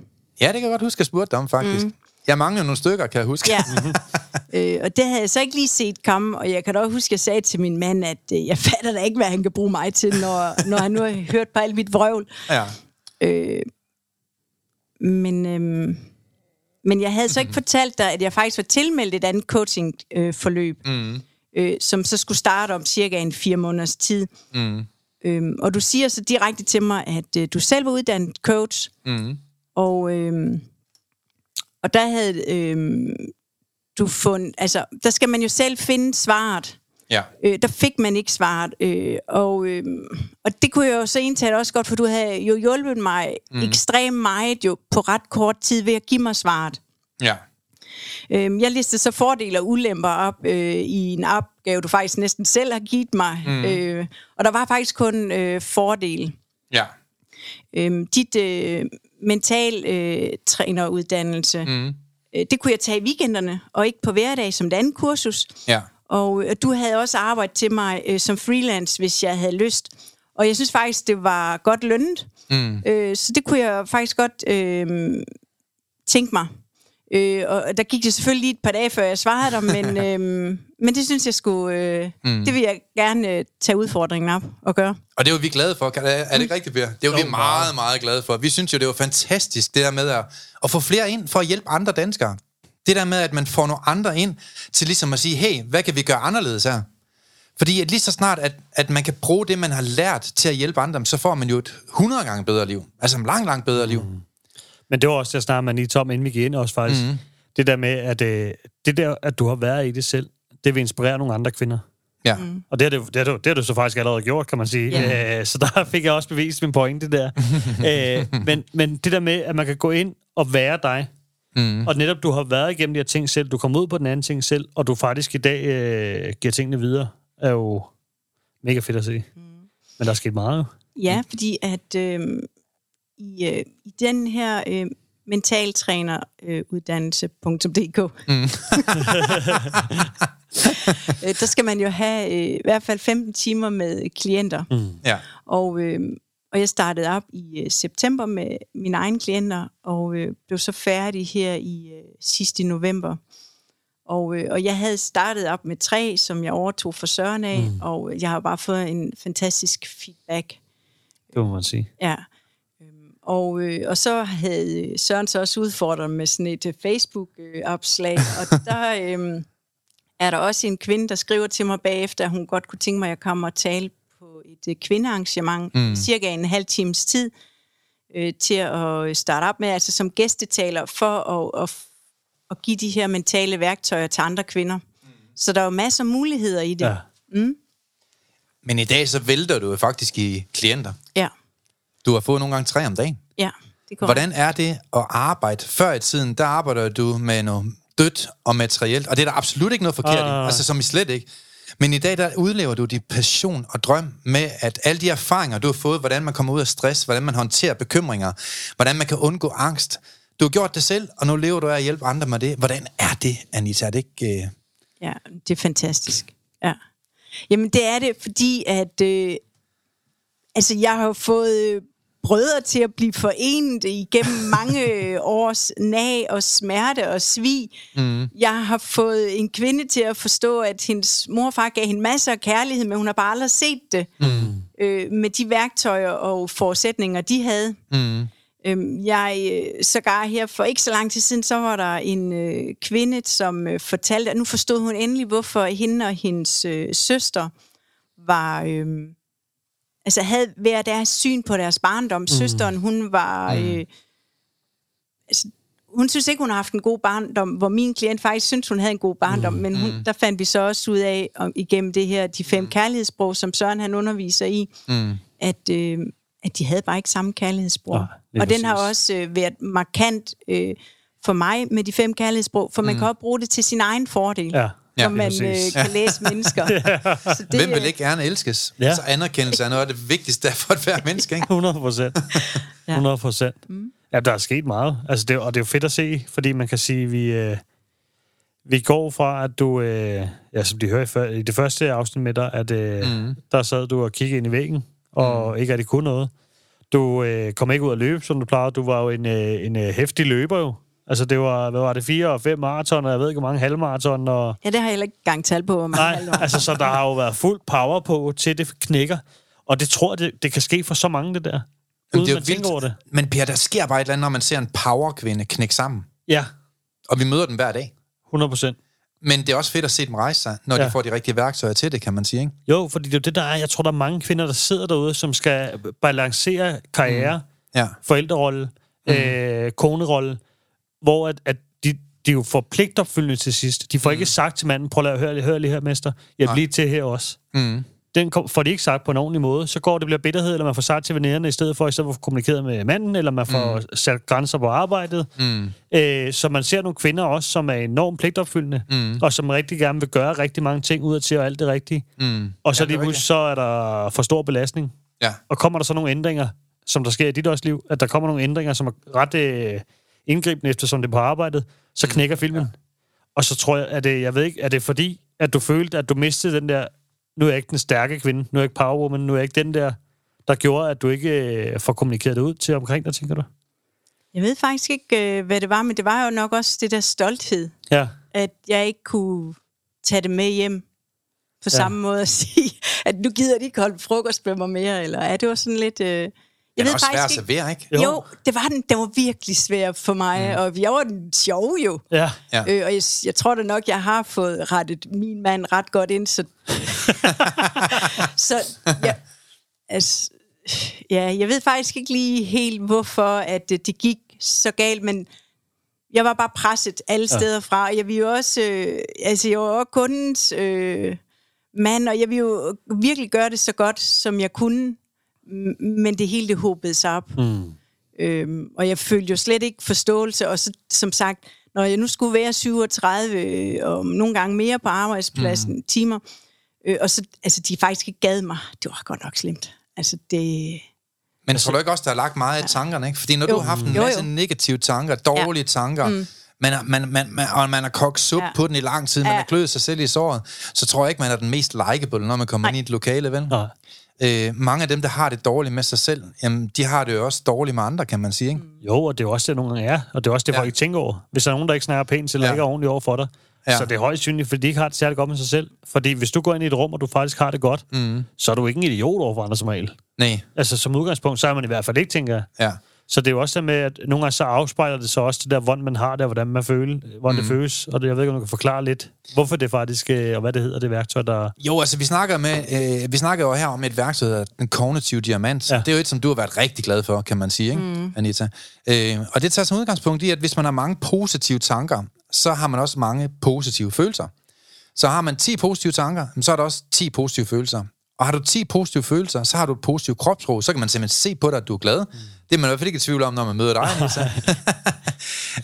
Ja, det kan jeg godt huske, at jeg spurgte dig om, faktisk. Mm. Jeg mangler nogle stykker, kan jeg huske. Ja. øh, og det havde jeg så ikke lige set komme, og jeg kan da også huske, at jeg sagde til min mand, at øh, jeg fatter da ikke, hvad han kan bruge mig til, når, når han nu har hørt på alt mit vrøvl. ja. Øh, men, øhm, men jeg havde så ikke fortalt dig, at jeg faktisk var tilmeldt et andet coaching-forløb, øh, forløb, Mm. øh, som så skulle starte om cirka en fire måneders tid. Mm. Øhm, og du siger så direkte til mig, at øh, du selv var uddannet coach, Mm. og, øhm, og der havde øhm, du fundet, altså, der skal man jo selv finde svaret. Ja. Øh, der fik man ikke svaret, øh, og, øh, og det kunne jeg jo så indtale også godt, for du havde jo hjulpet mig mm. ekstremt meget jo på ret kort tid ved at give mig svaret. Ja. Øh, jeg listede så fordele og ulemper op øh, i en opgave, du faktisk næsten selv har givet mig, mm. øh, og der var faktisk kun øh, fordele. Ja. Øh, dit øh, mental øh, træneruddannelse, mm. øh, det kunne jeg tage i weekenderne, og ikke på hverdag som et andet kursus. Ja. Og øh, du havde også arbejdet til mig øh, som freelance, hvis jeg havde lyst. Og jeg synes faktisk, det var godt lønnet. Mm. Øh, så det kunne jeg faktisk godt øh, tænke mig. Øh, og der gik det selvfølgelig lige et par dage, før jeg svarede dig, men, øh, men det synes jeg skulle... Øh, mm. Det vil jeg gerne øh, tage udfordringen op og gøre. Og det er jo vi glade for. Kan- Er er det ikke rigtigt, Per? Det er jo, vi meget, meget glade for. Vi synes jo, det jo fantastisk, det der med at, at få flere ind for at hjælpe andre danskere. Det der med, at man får nogle andre ind til ligesom at sige, hey, hvad kan vi gøre anderledes her? Fordi at lige så snart, at, at man kan bruge det, man har lært til at hjælpe andre, så får man jo et 100 gange bedre liv. Altså et langt, langt bedre liv. Men det var også, jeg snakkede med lige Tom, inden vi gik ind også faktisk. Mm. Det der med, at øh, det der, at du har været i det selv, det vil inspirere nogle andre kvinder. Ja. Mm. Og det har, det, det, har, du- det har du så faktisk allerede gjort, kan man sige. Ja. Øh, så der fik jeg også bevist min pointe der. øh, men, men det der med, at man kan gå ind og være dig, Mm. og netop du har været igennem de her ting selv, du kommer ud på den anden ting selv, og du faktisk i dag øh, giver tingene videre, er jo mega fedt at se. Mm. Men der er sket meget jo. Ja, fordi at øh, i, øh, i den her øh, mentaltræneruddannelse.dk, Mm. øh, der skal man jo have øh, i hvert fald 15 timer med klienter. Mm. Ja. Og, øh, og jeg startede op i øh, september med mine egne klienter, og øh, blev så færdig her i øh, sidste november. Og, øh, og jeg havde startet op med tre, som jeg overtog for Søren af, mm. og jeg har bare fået en fantastisk feedback. Det må man sige. Ja. Og, øh, og så havde Søren så også udfordret med sådan et øh, Facebook-opslag, og der øh, er der også en kvinde, der skriver til mig bagefter, at hun godt kunne tænke mig, at jeg kommer og tale på et øh, kvindearrangement, mm. cirka en halv times tid, øh, til at starte op med, altså som gæstetaler, for at, at, at give de her mentale værktøjer til andre kvinder. Mm. Så der er jo masser af muligheder i det. Ja. Mm. Men i dag så vælter du jo faktisk i klienter. Ja, Du har fået nogle gange tre om dagen. Ja, det går. Hvordan er det at arbejde? Før i tiden, der arbejder du med noget dødt og materielt, og det er der absolut ikke noget forkert i, Ah. altså som i slet ikke. Men i dag, der udlever du dit passion og drøm med, at alle de erfaringer, du har fået, hvordan man kommer ud af stress, hvordan man håndterer bekymringer, hvordan man kan undgå angst. Du har gjort det selv, og nu lever du af at hjælpe andre med det. Hvordan er det, Anita? Er det ikke... Øh... Ja, det er fantastisk. Ja. Jamen, det er det, fordi at... Øh, altså, jeg har jo fået øh, brødre til at blive forenet igennem mange øh, års nag og smerte og svig. Mm. Jeg har fået en kvinde til at forstå, at hendes mor og far gav hende masser af kærlighed, men hun har bare aldrig set det. Mm. Øh, med de værktøjer og forudsætninger, de havde. Mm. Øhm, jeg øh, sågar her for ikke så lang tid siden, så var der en øh, kvinde, som øh, fortalte, at nu forstod hun endelig, hvorfor hende og hendes øh, søster var, øh, altså havde hver deres syn på deres barndom. Mm. Søsteren, hun var, øh, altså, hun synes ikke, hun har haft en god barndom, hvor min klient faktisk synes, hun havde en god barndom, mm. men hun, der fandt vi så også ud af, om, igennem det her, de fem mm. kærlighedssprog, som Søren han underviser i, Mm. at, øh, at de havde bare ikke samme kærlighedssprog. Lige og den har også øh, været markant øh, for mig med de fem kærlighedssprog, for man kan også bruge det til sin egen fordel, Ja, Ja, når man øh, kan læse mennesker. Så Det, Hvem vil øh, ikke gerne elskes? Ja. Ja. Så anerkendelse er noget af det vigtigste for et hver menneske, ikke? 100 procent. 100 procent. Mm. Ja, der er sket meget. Altså, det, og det er jo fedt at se, fordi man kan sige, vi, øh, vi går fra, at du, øh, ja, som de hører i, før, i det første afsnit med dig, at øh, mm. der sad du og kiggede ind i væggen, og mm. ikke rigtig kunne noget. Du øh, kom ikke ud at løbe, som du plejede. Du var jo en, øh, en øh, hæftig løber jo. Altså, det var, hvad var det, fire og fem maraton, og jeg ved ikke, hvor mange halvmaraton, og... Ja, det har jeg heller ikke gang tal på, hvor mange Nej, altså, så der har jo været fuld power på, til det knækker. Og det tror jeg, det, det kan ske for så mange, det der. Uden Jamen, det er man tænker over det. Men Per, der sker bare et eller andet, når man ser en powerkvinde knække sammen. Ja, Og vi møder den hver dag. 100 procent. Men det er også fedt at se dem rejse sig, når ja. De får de rigtige værktøjer til det, kan man sige. Ikke? Jo, fordi det er jo det, der er. Jeg tror, der er mange kvinder, der sidder derude, som skal balancere karriere, mm. Ja. forældrerolle, mm. øh, konerolle, hvor at, at de, de jo får pligtopfyldende til sidst. De får mm. ikke sagt til manden, prøv at høre, hør lige her, mester. Jeg Nej. bliver til her også. Mm. Den kom, får de ikke sagt på en ordentlig måde. Så går det bliver bitterhed, eller man får sagt til veninderne i stedet for, i stedet for at få kommunikeret med manden, eller man får mm. sat grænser på arbejdet. Mm. Øh, så man ser nogle kvinder også, som er enormt pligtopfyldende, mm. og som rigtig gerne vil gøre rigtig mange ting ud af til og alt det rigtige. Mm. Og så Ja, det lige er pludselig så er der for stor belastning. Ja. Og kommer der så nogle ændringer, som der sker i dit også liv, at der kommer nogle ændringer, som er ret øh, indgribende efter, som det er på arbejdet, så knækker filmen. Ja. Og så tror jeg, at det, jeg ved ikke, er det fordi, at du følte, at du mistede den der, nu er jeg ikke den stærke kvinde, nu er jeg ikke powerwoman, nu er jeg ikke den der, der gjorde, at du ikke øh, får kommunikeret det ud til omkring dig, tænker du? Jeg ved faktisk ikke, øh, hvad det var, men det var jo nok også det der stolthed, Ja, at jeg ikke kunne tage det med hjem på Ja. ja. samme måde at sige, at nu gider de ikke holde frokost med mig mere, eller ja, det var sådan lidt... Øh, jeg Det er også svært at servere, ikke? Jo. Jo. det var den. Den var virkelig svær for mig, mm. og jeg var den sjove jo. ja. Ja. Øh, og jeg, jeg tror da nok, jeg har fået rettet min mand ret godt ind, så... så ja, altså, ja, jeg ved faktisk ikke lige helt, hvorfor at det, det gik så galt, men jeg var bare presset alle steder fra. og Jeg vil jo også... Øh, altså, jeg var også kundens øh, mand, og jeg vil jo virkelig gøre det så godt, som jeg kunne, men det hele det håbede sig op. Mm. Øhm, og jeg følte jo slet ikke forståelse, og så, som sagt, når jeg nu skulle være 37, øh, og nogle gange mere på arbejdspladsen, mm. timer, øh, og så, altså, de faktisk ikke gad mig, det var godt nok slemt. Altså, det... Men tror du ikke også, der er lagt meget i tankerne, ikke? Fordi når Jo. du har haft en Jo, masse jo. negative tanker, dårlige tanker, man, er- man, man, man, og man har kogt sup Ja. på den i lang tid, man Ja. har kløet sig selv i såret, så tror jeg ikke, man er den mest likeable, når man kommer Nej. ind i et lokale, vel? Nej. Øh, mange af dem, der har det dårligt med sig selv, jamen, de har det jo også dårligt med andre, kan man sige. Ikke? Jo, og det er jo også det, nogle gange er. Og det er også det, Ja. folk ikke tænker over. Hvis der er nogen, der ikke snakker pænt, eller Ja. ikke er ordentligt over for dig, Ja. så det er højst synligt, fordi de ikke har det særlig godt med sig selv. Fordi hvis du går ind i et rum, og du faktisk har det godt, mm. så er du ikke en idiot over for andre som regel. Nej, Altså som udgangspunkt, så er man i hvert fald ikke, tænker ja. Så det er jo også det med, at nogle gange så afspejler det så også det der, hvordan man har det, og hvordan man føler, hvordan mm. det føles. Og det, jeg ved ikke, om du kan forklare lidt, hvorfor det faktisk, øh, og hvad det hedder, det værktøj, der... Jo, altså vi snakker, med, øh, vi snakker jo her om et værktøj, der den kognitive diamant. Ja. Det er jo et, som du har været rigtig glad for, kan man sige, ikke, mm. Anita? Øh, og det tager som udgangspunkt i, at hvis man har mange positive tanker, så har man også mange positive følelser. Så har man 10 positive tanker, så er der også 10 positive følelser. Og har du 10 positive følelser, så har du et positivt kropsprog, så kan man simpelthen se på dig, at du er glad. Mm. Det er man i hvert fald ikke i tvivl om, når man møder dig.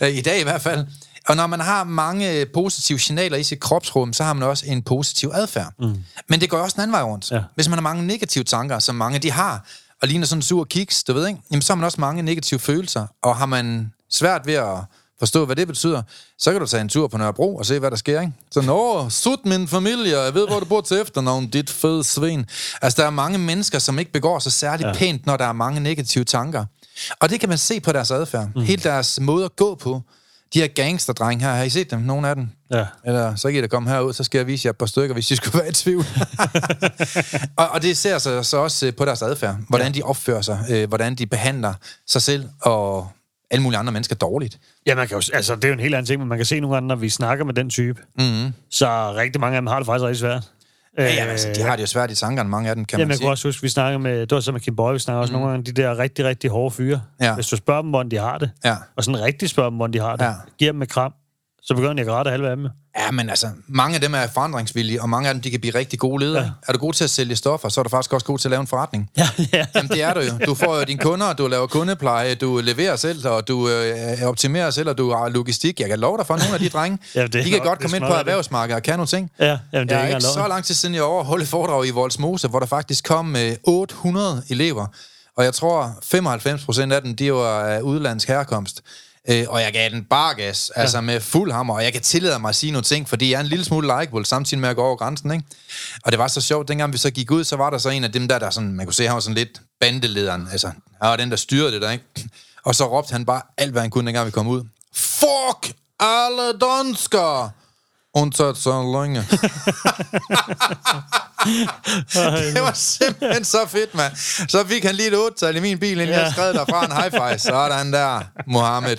Øh, I dag i hvert fald. Og når man har mange positive signaler i sit kropsrum, så har man også en positiv adfærd. Mm. Men det går også den anden vej rundt. Ja. Hvis man har mange negative tanker, som mange de har, og ligner sådan en sur kiks, du ved ikke, jamen så har man også mange negative følelser. Og har man svært ved at forstå, hvad det betyder, så kan du tage en tur på Nørrebro og se, hvad der sker, ikke? Så, nå, sut min familie, jeg ved, hvor du bor til efternavn, dit fede svin. Altså, der er mange mennesker, som ikke begår sig særlig ja. pænt, når der er mange negative tanker. Og det kan man se på deres adfærd. Mm. Hele deres måde at gå på. De her gangsterdrenge her, har I set dem? Nogle af dem? Ja. Eller så kan I da komme herud, så skal jeg vise jer et par stykker, hvis I skulle være i tvivl. og, og det ser sig så også øh, på deres adfærd. Hvordan ja. de opfører sig, øh, hvordan de behandler sig selv og alle mulige andre mennesker dårligt. Ja, man kan jo, altså, det er jo en helt anden ting, men man kan se nogle gange, når vi snakker med den type, mm-hmm. så rigtig mange af dem har det faktisk rigtig svært. Ja, ja, altså, de har det jo svært i tankerne, mange af dem, kan Jamen, man jeg sige. kunne også huske, vi snakkede med, det var så med Kim Boy, vi snakker også nogle gange de der rigtig, rigtig hårde fyre. Ja. Hvis du spørger dem, hvordan de har det, Ja. og sådan rigtig spørger dem, hvordan de har det, Ja. giver dem et kram, så begynder de at græde halve af dem. Ja, men altså, mange af dem er forandringsvillige, og mange af dem, de kan blive rigtig gode ledere. Ja. Er du god til at sælge stoffer, så er du faktisk også god til at lave en forretning. Ja, ja. Jamen, det er du jo. Du får jo dine kunder, du laver kundepleje, du leverer selv, og du øh, optimerer selv, og du har logistik. Jeg kan love dig for, at nogle af de drenge, Ja, det de kan nok- godt komme ind på er det. erhvervsmarkedet og kan nogle ting. Ja, jamen, det er jeg er ikke så lang tid siden, jeg overholdt foredrag i Voldsmose, hvor der faktisk kom øh, 800 elever. Og jeg tror, 95 procent af dem, de var af udlandsk herkomst. Øh, og jeg gav den bare gas, altså med fuld hammer, og jeg kan tillade mig at sige nogle ting, fordi jeg er en lille smule likeable, samtidig med at gå over grænsen, ikke? Og det var så sjovt, dengang vi så gik ud, så var der så en af dem der, der sådan, man kunne se, han var sådan lidt bandelederen, altså, han var den, der styrede det der, ikke? Og så råbte han bare alt, hvad han kunne, dengang vi kom ud. Fuck alle danskere! Undtaget så længe. det var simpelthen så fedt, mand. Så fik han lige et 8 i min bil, inden ja. jeg skrev derfra en high five. Sådan der, Mohammed.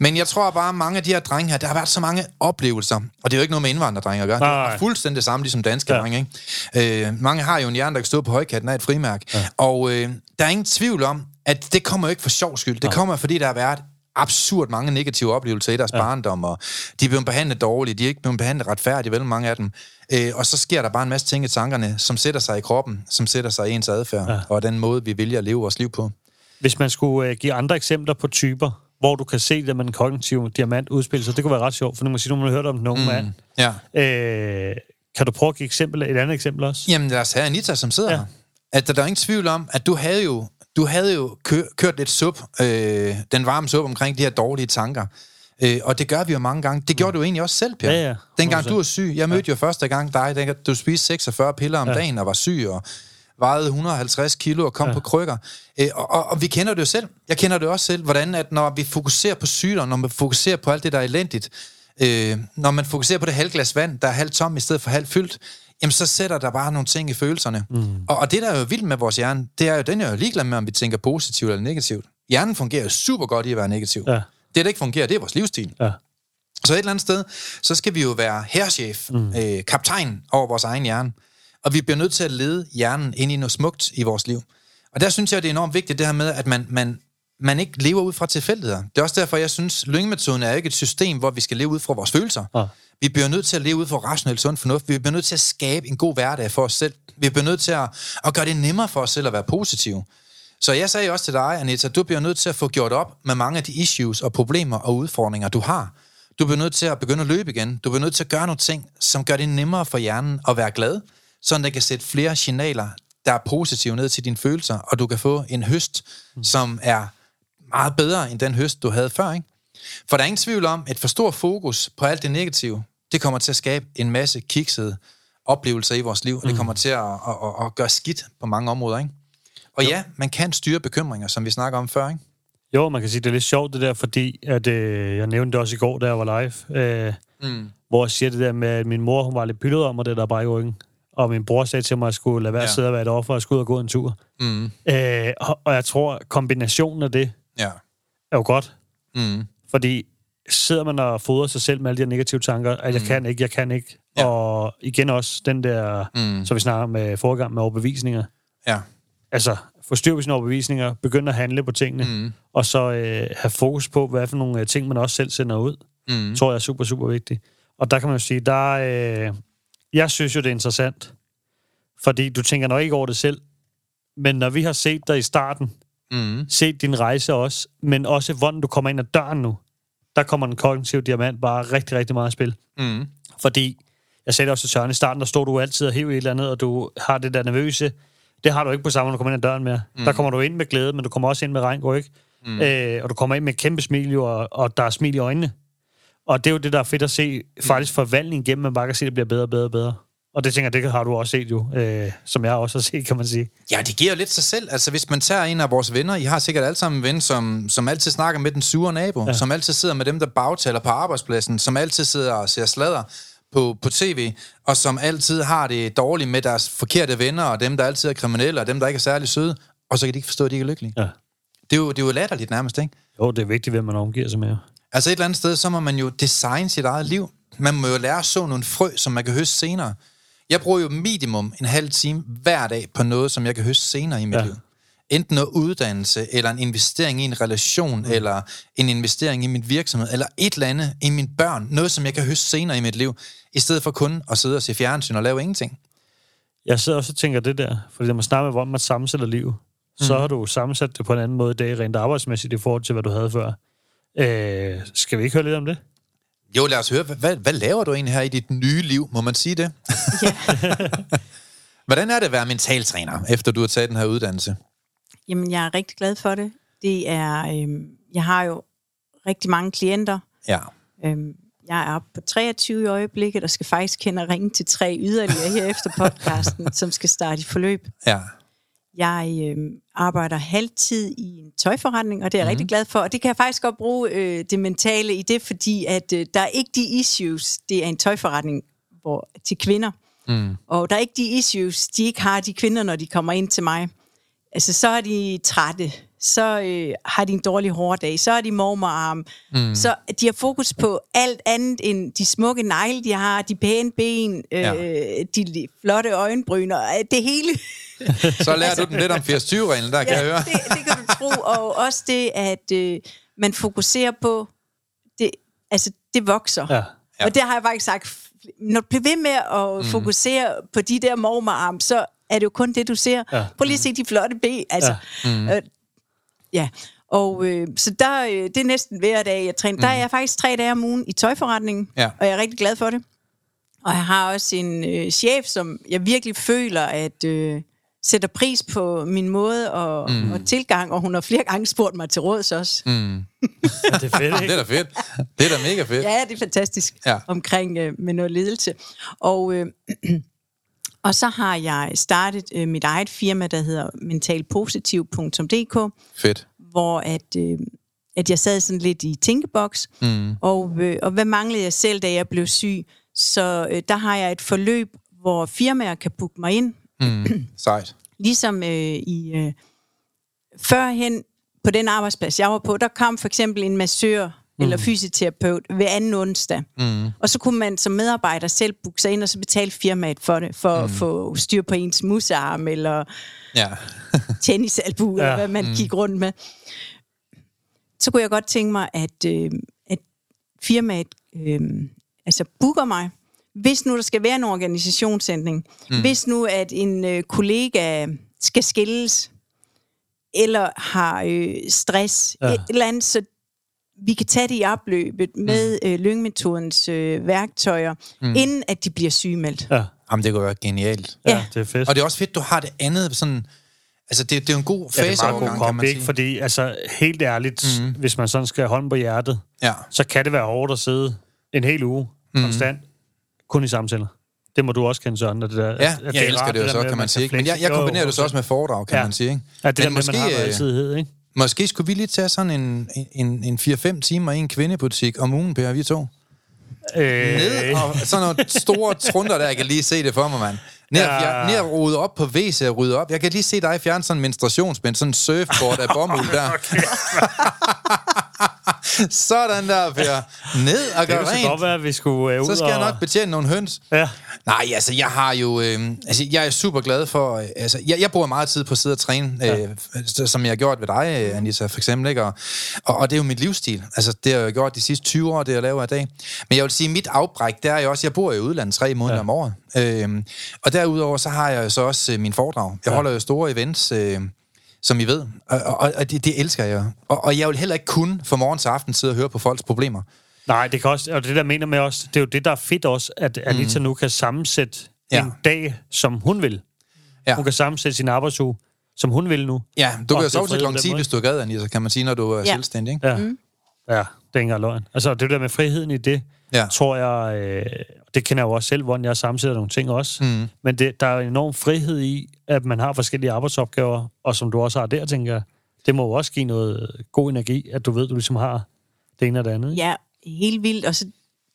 Men jeg tror bare, at mange af de her drenge her, der har været så mange oplevelser, og det er jo ikke noget med indvandrerdrenge at gøre. Det Nej. er fuldstændig det samme, ligesom danske ja. Drenge. Ikke? Øh, mange har jo en hjerne, der kan stå på højkatten af et frimærk. Ja. Og øh, der er ingen tvivl om, at det kommer jo ikke for sjov skyld. Det kommer, fordi der har været absurd mange negative oplevelser i deres ja. barndom, og de er blevet behandlet dårligt, de er ikke blevet behandlet retfærdigt, vel mange af dem. Øh, og så sker der bare en masse ting i tankerne, som sætter sig i kroppen, som sætter sig i ens adfærd, ja. og den måde, vi vælger at leve vores liv på. Hvis man skulle øh, give andre eksempler på typer, hvor du kan se det med en kognitiv diamant udspille sig, det kunne være ret sjovt, for nu må sige, nu har man hørt om den unge mm. mand. Ja. Øh, kan du prøve at give eksempel, et andet eksempel også? Jamen lad os have Anita, som sidder ja. Her. At der, der er ingen tvivl om, at du havde jo, du havde jo kø, kørt lidt sup, øh, den varme sup omkring de her dårlige tanker. Øh, og det gør vi jo mange gange. Det gjorde du egentlig også selv, Per. Ja, ja. Dengang 100%. du var syg. Jeg mødte ja. jo første gang dig, dengang du spiste 46 piller om ja. dagen og var syg og vejede 150 kilo og kom ja. på krykker. Øh, og, og, og vi kender det jo selv. Jeg kender det også selv, hvordan at når vi fokuserer på sygdom, når man fokuserer på alt det, der er elendigt, øh, når man fokuserer på det halv glas vand, der er halvt tom i stedet for halvt fyldt, jamen så sætter der bare nogle ting i følelserne. Mm. Og, og det, der er jo vildt med vores hjerne, det er jo, den er jo ligeglad med, om vi tænker positivt eller negativt. Hjernen fungerer jo super godt i at være negativ. Ja. Det, der ikke fungerer, det er vores livsstil. Ja. Så et eller andet sted, så skal vi jo være herrchef, mm. øh, kaptajn over vores egen hjerne. Og vi bliver nødt til at lede hjernen ind i noget smukt i vores liv. Og der synes jeg, det er enormt vigtigt det her med, at man, man, man ikke lever ud fra tilfældigheder. Det er også derfor, jeg synes, lyngemetoden er ikke et system, hvor vi skal leve ud fra vores følelser. Ja. Vi bliver nødt til at leve ud fra rationelt sund fornuft. Vi bliver nødt til at skabe en god hverdag for os selv. Vi bliver nødt til at, at gøre det nemmere for os selv at være positive. Så jeg sagde også til dig, Anita, du bliver nødt til at få gjort op med mange af de issues og problemer og udfordringer, du har. Du bliver nødt til at begynde at løbe igen. Du bliver nødt til at gøre nogle ting, som gør det nemmere for hjernen at være glad, så den kan sætte flere signaler, der er positive ned til dine følelser, og du kan få en høst, mm. som er meget bedre end den høst, du havde før. Ikke? For der er ingen tvivl om, at for stor fokus på alt det negative, det kommer til at skabe en masse kiksede oplevelser i vores liv, og det kommer til at, at, at, at gøre skidt på mange områder, ikke? Og ja, man kan styre bekymringer, som vi snakker om før, ikke? Jo, man kan sige, det er lidt sjovt det der, fordi at, øh, jeg nævnte det også i går, da jeg var live, øh, mm. hvor jeg siger det der med, at min mor hun var lidt pyttet om, og det der bare i ryggen. Og min bror sagde til mig, at jeg skulle lade være ja. sidde og være et offer, og skulle ud og gå en tur. Mm. Øh, og, og jeg tror, kombinationen af det Ja. er jo godt. Mm. Fordi sidder man og fodrer sig selv med alle de her negative tanker, at jeg kan ikke, jeg kan ikke. Ja. Og igen også den der, mm. som vi snakker med forgang med overbevisninger. Ja. Altså, få styr på sine overbevisninger, begynde at handle på tingene, mm. og så øh, have fokus på, hvad for nogle øh, ting, man også selv sender ud, mm. tror jeg er super, super vigtigt. Og der kan man jo sige, der øh, jeg synes jo, det er interessant, fordi du tænker nok ikke over det selv, men når vi har set dig i starten, Mm. set din rejse også, men også hvordan du kommer ind ad døren nu, der kommer den kognitive diamant bare rigtig, rigtig meget i spil. Mm. Fordi, jeg sagde det også til Søren i starten, der står du altid og hæver et eller andet, og du har det der nervøse. Det har du ikke på samme, når du kommer ind ad døren mere. Mm. Der kommer du ind med glæde, men du kommer også ind med regn, ikke? Mm. Øh, og du kommer ind med et kæmpe smil, jo, og, og der er smil i øjnene. Og det er jo det, der er fedt at se, faktisk forvandling igennem, man bare kan se, at det bliver bedre og bedre og bedre. Og det tænker jeg, det har du også set jo, øh, som jeg også har set, kan man sige. Ja, det giver jo lidt sig selv. Altså, hvis man tager en af vores venner, I har sikkert alle sammen en ven, som, som altid snakker med den sure nabo, ja. som altid sidder med dem, der bagtaler på arbejdspladsen, som altid sidder og ser sladder på, på tv, og som altid har det dårligt med deres forkerte venner, og dem, der altid er kriminelle, og dem, der ikke er særlig søde, og så kan de ikke forstå, at de ikke er lykkelige. Ja. Det er jo, det er jo latterligt nærmest, ikke? Jo, det er vigtigt, hvem man omgiver sig med. Altså et eller andet sted, så må man jo designe sit eget liv. Man må jo lære at så nogle frø, som man kan høste senere. Jeg bruger jo minimum en halv time hver dag på noget, som jeg kan høste senere i mit ja. Liv. Enten noget uddannelse, eller en investering i en relation, mm. eller en investering i min virksomhed, eller et eller andet i mine børn. Noget, som jeg kan høste senere i mit liv, i stedet for kun at sidde og se fjernsyn og lave ingenting. Jeg sidder også og tænker det der, fordi når man snakker med, hvordan man sammensætter liv, mm. så har du sammensat det på en anden måde i dag, rent arbejdsmæssigt, i forhold til, hvad du havde før. Øh, skal vi ikke høre lidt om det? Jo, lad os høre, hvad, hvad laver du egentlig her i dit nye liv? Må man sige det? Ja. Hvordan er det at være mentaltræner, efter du har taget den her uddannelse? Jamen, jeg er rigtig glad for det. Det er, øhm, jeg har jo rigtig mange klienter. Ja. Øhm, jeg er oppe på 23 i øjeblikket, og skal faktisk kende at ringe til tre yderligere her efter podcasten, som skal starte i forløb. Ja. Jeg øhm, arbejder halvtid i en tøjforretning, og det er jeg mm. rigtig glad for. Og det kan jeg faktisk godt bruge øh, det mentale i det, fordi at øh, der er ikke de issues. Det er en tøjforretning hvor, til kvinder. Mm. Og der er ikke de issues, de ikke har, de kvinder, når de kommer ind til mig. Altså, så er de trætte. Så øh, har de en dårlig hårdag. Så er de mormorarm. Mm. Så de har fokus på alt andet end de smukke negle, de har, de pæne ben, øh, Ja. de, de flotte øjenbryn, og øh, det hele. Så lærer du den lidt om 80-20-reglen, der kan jeg høre. det, det kan du tro. Og også det, at øh, man fokuserer på, det, altså, det vokser. Ja. Ja. Og det har jeg faktisk sagt. Når du bliver ved med at mm. fokusere på de der mormorarm, så er det jo kun det, du ser. Ja. Prøv lige at se de flotte ben. Altså, ja. Mm. Øh, ja. Og øh, så der, øh, det er næsten hver dag, jeg træner. Mm. Der er jeg faktisk tre dage om ugen i tøjforretningen, Ja. og jeg er rigtig glad for det. Og jeg har også en øh, chef, som jeg virkelig føler, at øh, sætter pris på min måde og, mm. og tilgang, og hun har flere gange spurgt mig til råds også. Mm. Det er fedt, Det ikke? er da fedt. Det er da mega fedt. Ja, det er fantastisk Ja. omkring øh, med noget ledelse. Og, øh, og så har jeg startet øh, mit eget firma, der hedder mentalpositiv.dk, Fedt. hvor at, øh, at jeg sad sådan lidt i tænkeboks, mm. og, øh, og hvad manglede jeg selv, da jeg blev syg? Så øh, der har jeg et forløb, hvor firmaer kan booke mig ind, Mm. Sejt. ligesom øh, i øh, førhen på den arbejdsplads, jeg var på, der kom for eksempel en massør mm. eller fysioterapeut ved anden onsdag. Mm. Og så kunne man som medarbejder selv booke sig ind, og så betale firmaet for det, for mm. at få styr på ens musearm, eller Ja. tennisalbu, ja. Eller hvad man mm. gik rundt med. Så kunne jeg godt tænke mig, at, øh, at firmaet øh, altså booker mig, hvis nu der skal være en organisationsændring, mm. hvis nu at en øh, kollega skal skilles, eller har øh, stress. Ja. et eller andet, så vi kan tage det i opløbet med øh, lyngmetodens øh, værktøjer, mm. inden at de bliver sygemeldt. Ja, Jamen, det kunne være genialt. ja, Ja. det er fedt. Og det er også fedt, du har det andet sådan... Altså, det, det er jo en god Ja, det er meget god kan man sige. fordi altså, helt ærligt, mm. hvis man sådan skal have hånden på hjertet, Ja, så kan det være hårdt at sidde en hel uge mm. konstant kun i samtaler. Det må du også kende, Søren. At det der, Ja, at, jeg det er elsker rart, det jo der så, kan at man sige. Men jeg, jeg kombinerer det så Jo, også med foredrag, kan Ja. man sige. Ikke? Ja, det der Men med, at man har øh, ikke? Måske skulle vi lige tage sådan en, en, en 4-5 timer i en kvindebutik om ugen, Per, vi to. Øh, Ned og sådan nogle store trunder der, jeg kan lige se det for mig, mand. Ned, ja. Ja. fjer, ned og rode op på WC og rydde op. Jeg kan lige se dig fjerne sådan en menstruationsbind, sådan en surfboard af bomuld der. sådan der, Per. Ned og det gør kunne så godt rent. være, at vi skulle øh, ud Så skal jeg og... nok betjene nogle høns. Ja. Nej, altså, jeg har jo... Øh, altså, jeg er super glad for... Øh, altså, jeg, jeg bruger meget tid på at sidde og træne, øh, ja. som jeg har gjort ved dig, øh, Anissa, for eksempel, ikke? Og, og, og det er jo mit livsstil. Altså, det har jeg gjort de sidste 20 år, det jeg laver i dag. Men jeg vil sige, mit afbræk, det er jo også... Jeg bor i udlandet tre måneder ja. om året. Øh, og derudover, så har jeg jo så også øh, min foredrag. Jeg ja. holder jo store events... Øh, som I ved. Og, og, og det, det elsker jeg. Og, og jeg vil heller ikke kun fra morgen til aften sidde og høre på folks problemer. Nej, det kan også, og det der mener med også, det er jo det, der er fedt også, at Anita mm. nu kan sammensætte Ja. en dag, som hun vil. Ja. Hun kan sammensætte sin arbejdsuge, som hun vil nu. Ja, du kan jo det er sove til klokken på 10, den hvis du er gad, Anissa, kan man sige, når du er ja. Ja. selvstændig. Ikke? Ja, mm. ja det er ikke løgn. Altså, det der med friheden i det, Ja. tror jeg, øh, det kender jeg jo også selv, hvordan jeg sammensætter nogle ting også. Mm. Men det, der er en enorm frihed i, at man har forskellige arbejdsopgaver, og som du også har der, tænker jeg, det må jo også give noget god energi, at du ved, du ligesom har det ene og det andet. ikke? Ja, helt vildt. Og så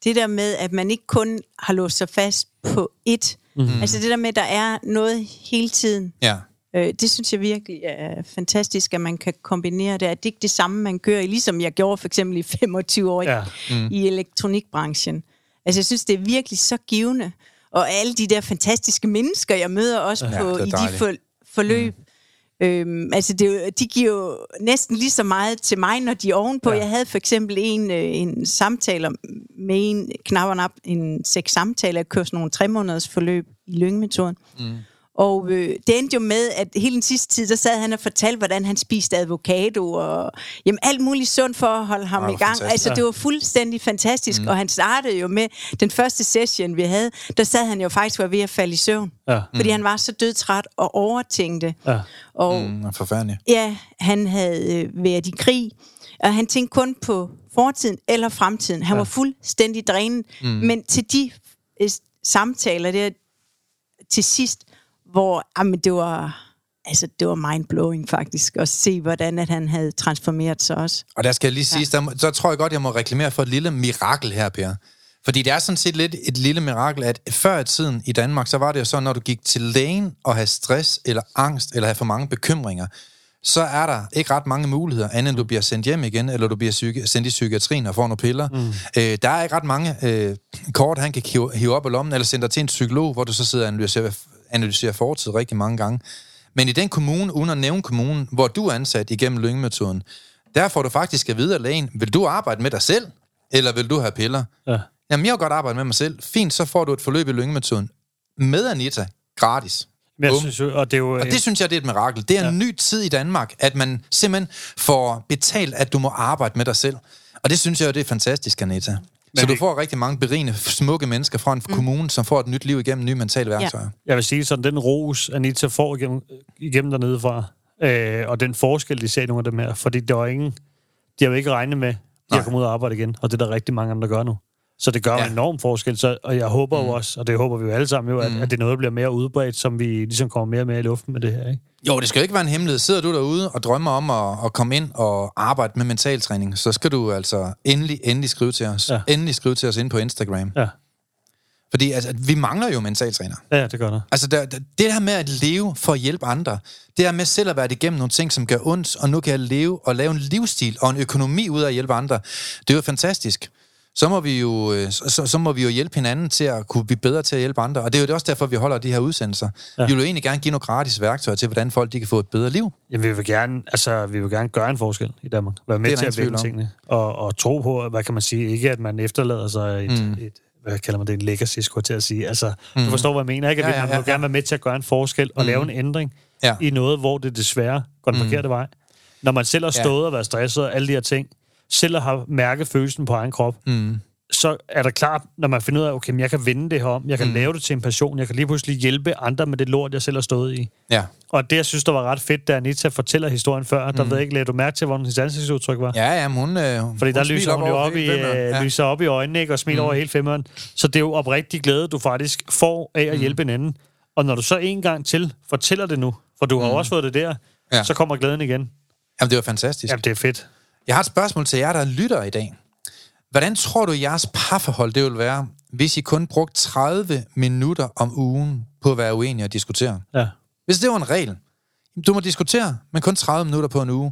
det der med, at man ikke kun har låst sig fast på ét. Mm. Altså det der med, at der er noget hele tiden. Ja. Øh, det synes jeg virkelig er fantastisk, at man kan kombinere det. At det ikke det samme, man kører i, ligesom jeg gjorde for eksempel i 25 år Ja. mm. i elektronikbranchen. Altså jeg synes, det er virkelig så givende. Og alle de der fantastiske mennesker, jeg møder også Ja, på, i de for, forløb, mm. Øhm, altså det, de giver jo næsten lige så meget til mig, når de er ovenpå. Ja. Jeg havde for eksempel en, øh, en samtale med en, knap op, en seks samtaler, jeg kørte sådan nogle tre måneders forløb i lyngemetoden. Mm. Og øh, det endte jo med, at hele den sidste tid, der sad han og fortalte, hvordan han spiste avocado og jamen, alt muligt sundt for at holde ham i gang. Altså, det var fuldstændig fantastisk. Mm. Og han startede jo med, den første session, vi havde, der sad han jo faktisk var ved at falde i søvn. Ja. Fordi han var så dødtræt og overtænkte. Ja. Og Mm, forfærdeligt. Ja, han havde øh, været i krig, og han tænkte kun på fortiden eller fremtiden. Han ja. var fuldstændig drænet. Mm. Men til de øh, samtaler der til sidst, hvor jamen, det var altså det var mindblowing faktisk at se hvordan at han havde transformeret sig også. Og der skal jeg lige sige, ja. der, så tror jeg godt, jeg må reklamere for et lille mirakel her, Per. Fordi det er sådan set lidt et lille mirakel, at før i tiden i Danmark, så var det jo sådan, når du gik til lægen og havde stress eller angst, eller havde for mange bekymringer, så er der ikke ret mange muligheder, andet end du bliver sendt hjem igen, eller du bliver psyki- sendt i psykiatrien og får nogle piller. Mm. Øh, der er ikke ret mange øh, kort, han kan hive, hive op af lommen, eller sende dig til en psykolog, hvor du så sidder og analyserer, analyserer fortid rigtig mange gange. Men i den kommune, uden at nævne kommunen, hvor du er ansat igennem lyngemetoden, der får du faktisk at vide af lægen, vil du arbejde med dig selv, eller vil du have piller? Ja. Jamen, jeg vil godt arbejde med mig selv. Fint, så får du et forløb i lyngemetoden. Med Anita. Gratis. Men jeg synes jo, og det er jo... Og det synes jeg, det er et mirakel. Det er en Ja. ny tid i Danmark, at man simpelthen får betalt, at du må arbejde med dig selv. Og det synes jeg jo, det er fantastisk, Anita. Så du det- får rigtig mange berigende, smukke mennesker fra en mm. kommune, som får et nyt liv igennem nye mentale værktøjer. jeg vil sige sådan, den ros, Anita får igennem, igennem dernede fra, øh, og den forskel, de ser nogle af dem her, fordi der var ingen, de har jo ikke regnet med, de har kommet ud og arbejde igen, og det er der rigtig mange andre, der gør nu. Så det gør Ja. en enorm forskel, så, og jeg håber mm. jo også, og det håber vi jo alle sammen jo, at, mm. at det noget, bliver mere udbredt, som vi ligesom kommer mere og mere i luften med det her, ikke? Jo, det skal jo ikke være en hemmelighed. Sidder du derude og drømmer om at, at komme ind og arbejde med mentaltræning, så skal du altså endelig, endelig skrive til os. Ja. Ja. Endelig skrive til os ind på Instagram. Ja, Fordi altså, vi mangler jo mentaltræner. ja det gør der. Altså, der, der, det her med at leve for at hjælpe andre, det her med selv at være igennem nogle ting, som gør ondt, og nu kan jeg leve og lave en livsstil og en økonomi ud af at hjælpe andre, det er jo fantastisk. Så må, vi jo, øh, så, så må vi jo hjælpe hinanden til at kunne blive bedre til at hjælpe andre. Og det er jo også derfor, vi holder de her udsendelser. Ja. Ja. Vi vil jo egentlig gerne give nogle gratis værktøjer til, hvordan folk de kan få et bedre liv. Jamen, vi vil gerne, altså, vi vil gerne gøre en forskel i Danmark. Være med til at om. tingene. Og, og tro på, hvad kan man sige, ikke at man efterlader sig et, mm. et hvad kalder man det, en legacy, skulle til at sige. Altså, mm. du forstår, hvad jeg mener, ikke? At Ja, ja, ja, man ja, må gerne være med til at gøre en forskel og mm. lave en ændring Ja. i noget, hvor det desværre går den forkerte vej. Når man selv har Ja. stået og været stresset og alle de her ting, selv har mærket følelsen på egen krop, Mm. så er det klart, når man finder ud af, okay, men jeg kan vende det her om, jeg kan mm. lave det til en passion, jeg kan lige pludselig hjælpe andre med det lort, jeg selv har stået i. Ja. Og det, jeg synes, der var ret fedt, da Anita fortæller historien før, mm. der ved jeg ikke, lagde du mærke til, hvordan hendes ansigtsudtryk var? Ja, ja, hun... Øh, Fordi der hun lyser smiler hun jo over op i, øh, ja. lyser op i øjnene, ikke, og smiler mm. over hele femmeren. Så det er jo oprigtig glæde, du faktisk får af at hjælpe en anden. Og når du så en gang til fortæller det nu, for du har jo også fået det der, ja. så kommer glæden igen. Jamen, det var fantastisk. Jamen, det er fedt. Jeg har et spørgsmål til jer, der lytter i dag. Hvordan tror du, jeres parforhold det vil være, hvis I kun brugte 30 minutter om ugen på at være uenige og diskutere? Ja. Hvis det var en regel. Du må diskutere, men kun 30 minutter på en uge.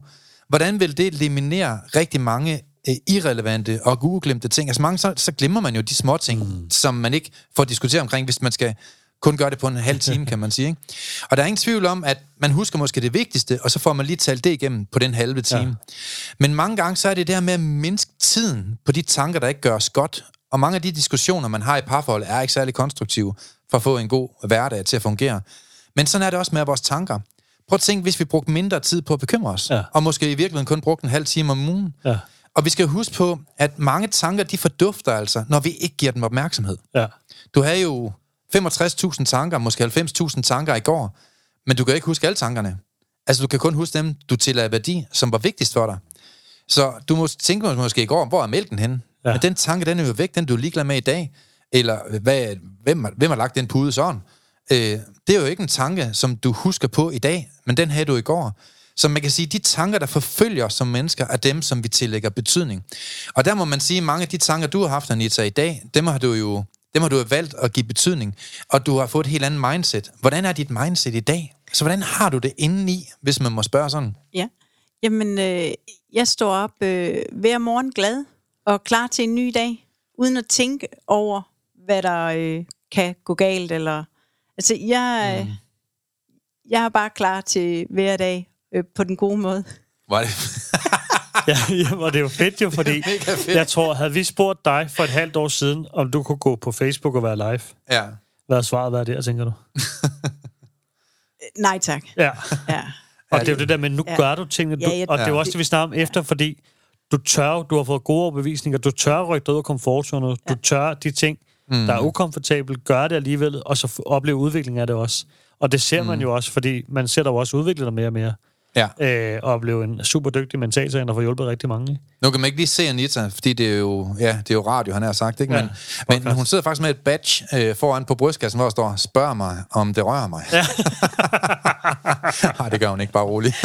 Hvordan vil det eliminere rigtig mange øh, irrelevante og ugeglemte ting? Altså mange, så, så glemmer man jo de små ting, mm. som man ikke får diskuteret omkring, hvis man skal kun gøre det på en halv time, kan man sige. Ikke? Og der er ingen tvivl om, at man husker måske det vigtigste, og så får man lige talt det igennem på den halve time. Ja. Men mange gange, så er det der med at mindske tiden på de tanker, der ikke gør os godt. Og mange af de diskussioner, man har i parforhold, er ikke særlig konstruktive for at få en god hverdag til at fungere. Men sådan er det også med vores tanker. Prøv at tænke, hvis vi brugte mindre tid på at bekymre os, Ja. og måske i virkeligheden kun brugte en halv time om ugen. Ja. Og vi skal huske på, at mange tanker, de fordufter altså, når vi ikke giver dem opmærksomhed. Ja. Du havde jo 65.000 tanker, måske 90.000 tanker i går, men du kan ikke huske alle tankerne. Altså, du kan kun huske dem, du tillagde værdi, som var vigtigst for dig. Så du må tænke måske i går, hvor er mælken henne? Ja. Men den tanke, den er jo væk, den du er ligeglad med i dag. Eller hvad, hvem, har- hvem har lagt den pude sådan? Øh, det er jo ikke en tanke, som du husker på i dag, men den havde du i går. Så man kan sige, de tanker, der forfølger os som mennesker, er dem, som vi tillægger betydning. Og der må man sige, at mange af de tanker, du har haft, Anita, i dag, dem har du jo dem har du valgt at give betydning, og du har fået et helt andet mindset. Hvordan er dit mindset i dag? Så hvordan har du det indeni, hvis man må spørge sådan? Ja. Jamen, øh, jeg står op øh, hver morgen glad og klar til en ny dag, uden at tænke over, hvad der øh, kan gå galt. Eller, altså, jeg, øh, jeg er bare klar til hver dag øh, på den gode måde. Var det? Ja, jamen, og det er jo fedt jo, fordi fedt. jeg tror, havde vi spurgt dig for et halvt år siden, om du kunne gå på Facebook og være live, ja. hvad har svaret været der, tænker du? Nej tak. Ja. Ja. Og det er jo det der med, nu Ja. gør du tingene, du, Ja, jeg- og det er jo også det, vi snakker om efter, fordi du tør, du har fået gode overbevisninger, du tør rykke dig ud af komfortzonen, du tør de ting, Mm. der er ukomfortabelt, gøre det alligevel, og så opleve udvikling af det også. Og det ser man jo også, fordi man ser der jo også udvikle dig mere og mere, ja. øh, og blive en super dygtig mentaltræner, der får hjulpet rigtig mange. ikke? Nu kan man ikke lige se Anita, fordi det er jo, ja, det er jo radio, han har sagt, ikke? Men, Ja, men hun sidder faktisk med et badge øh, foran på brystkassen, hvor der står, spørg mig, om det rører mig. Ja. Nej, det gør hun ikke, bare roligt.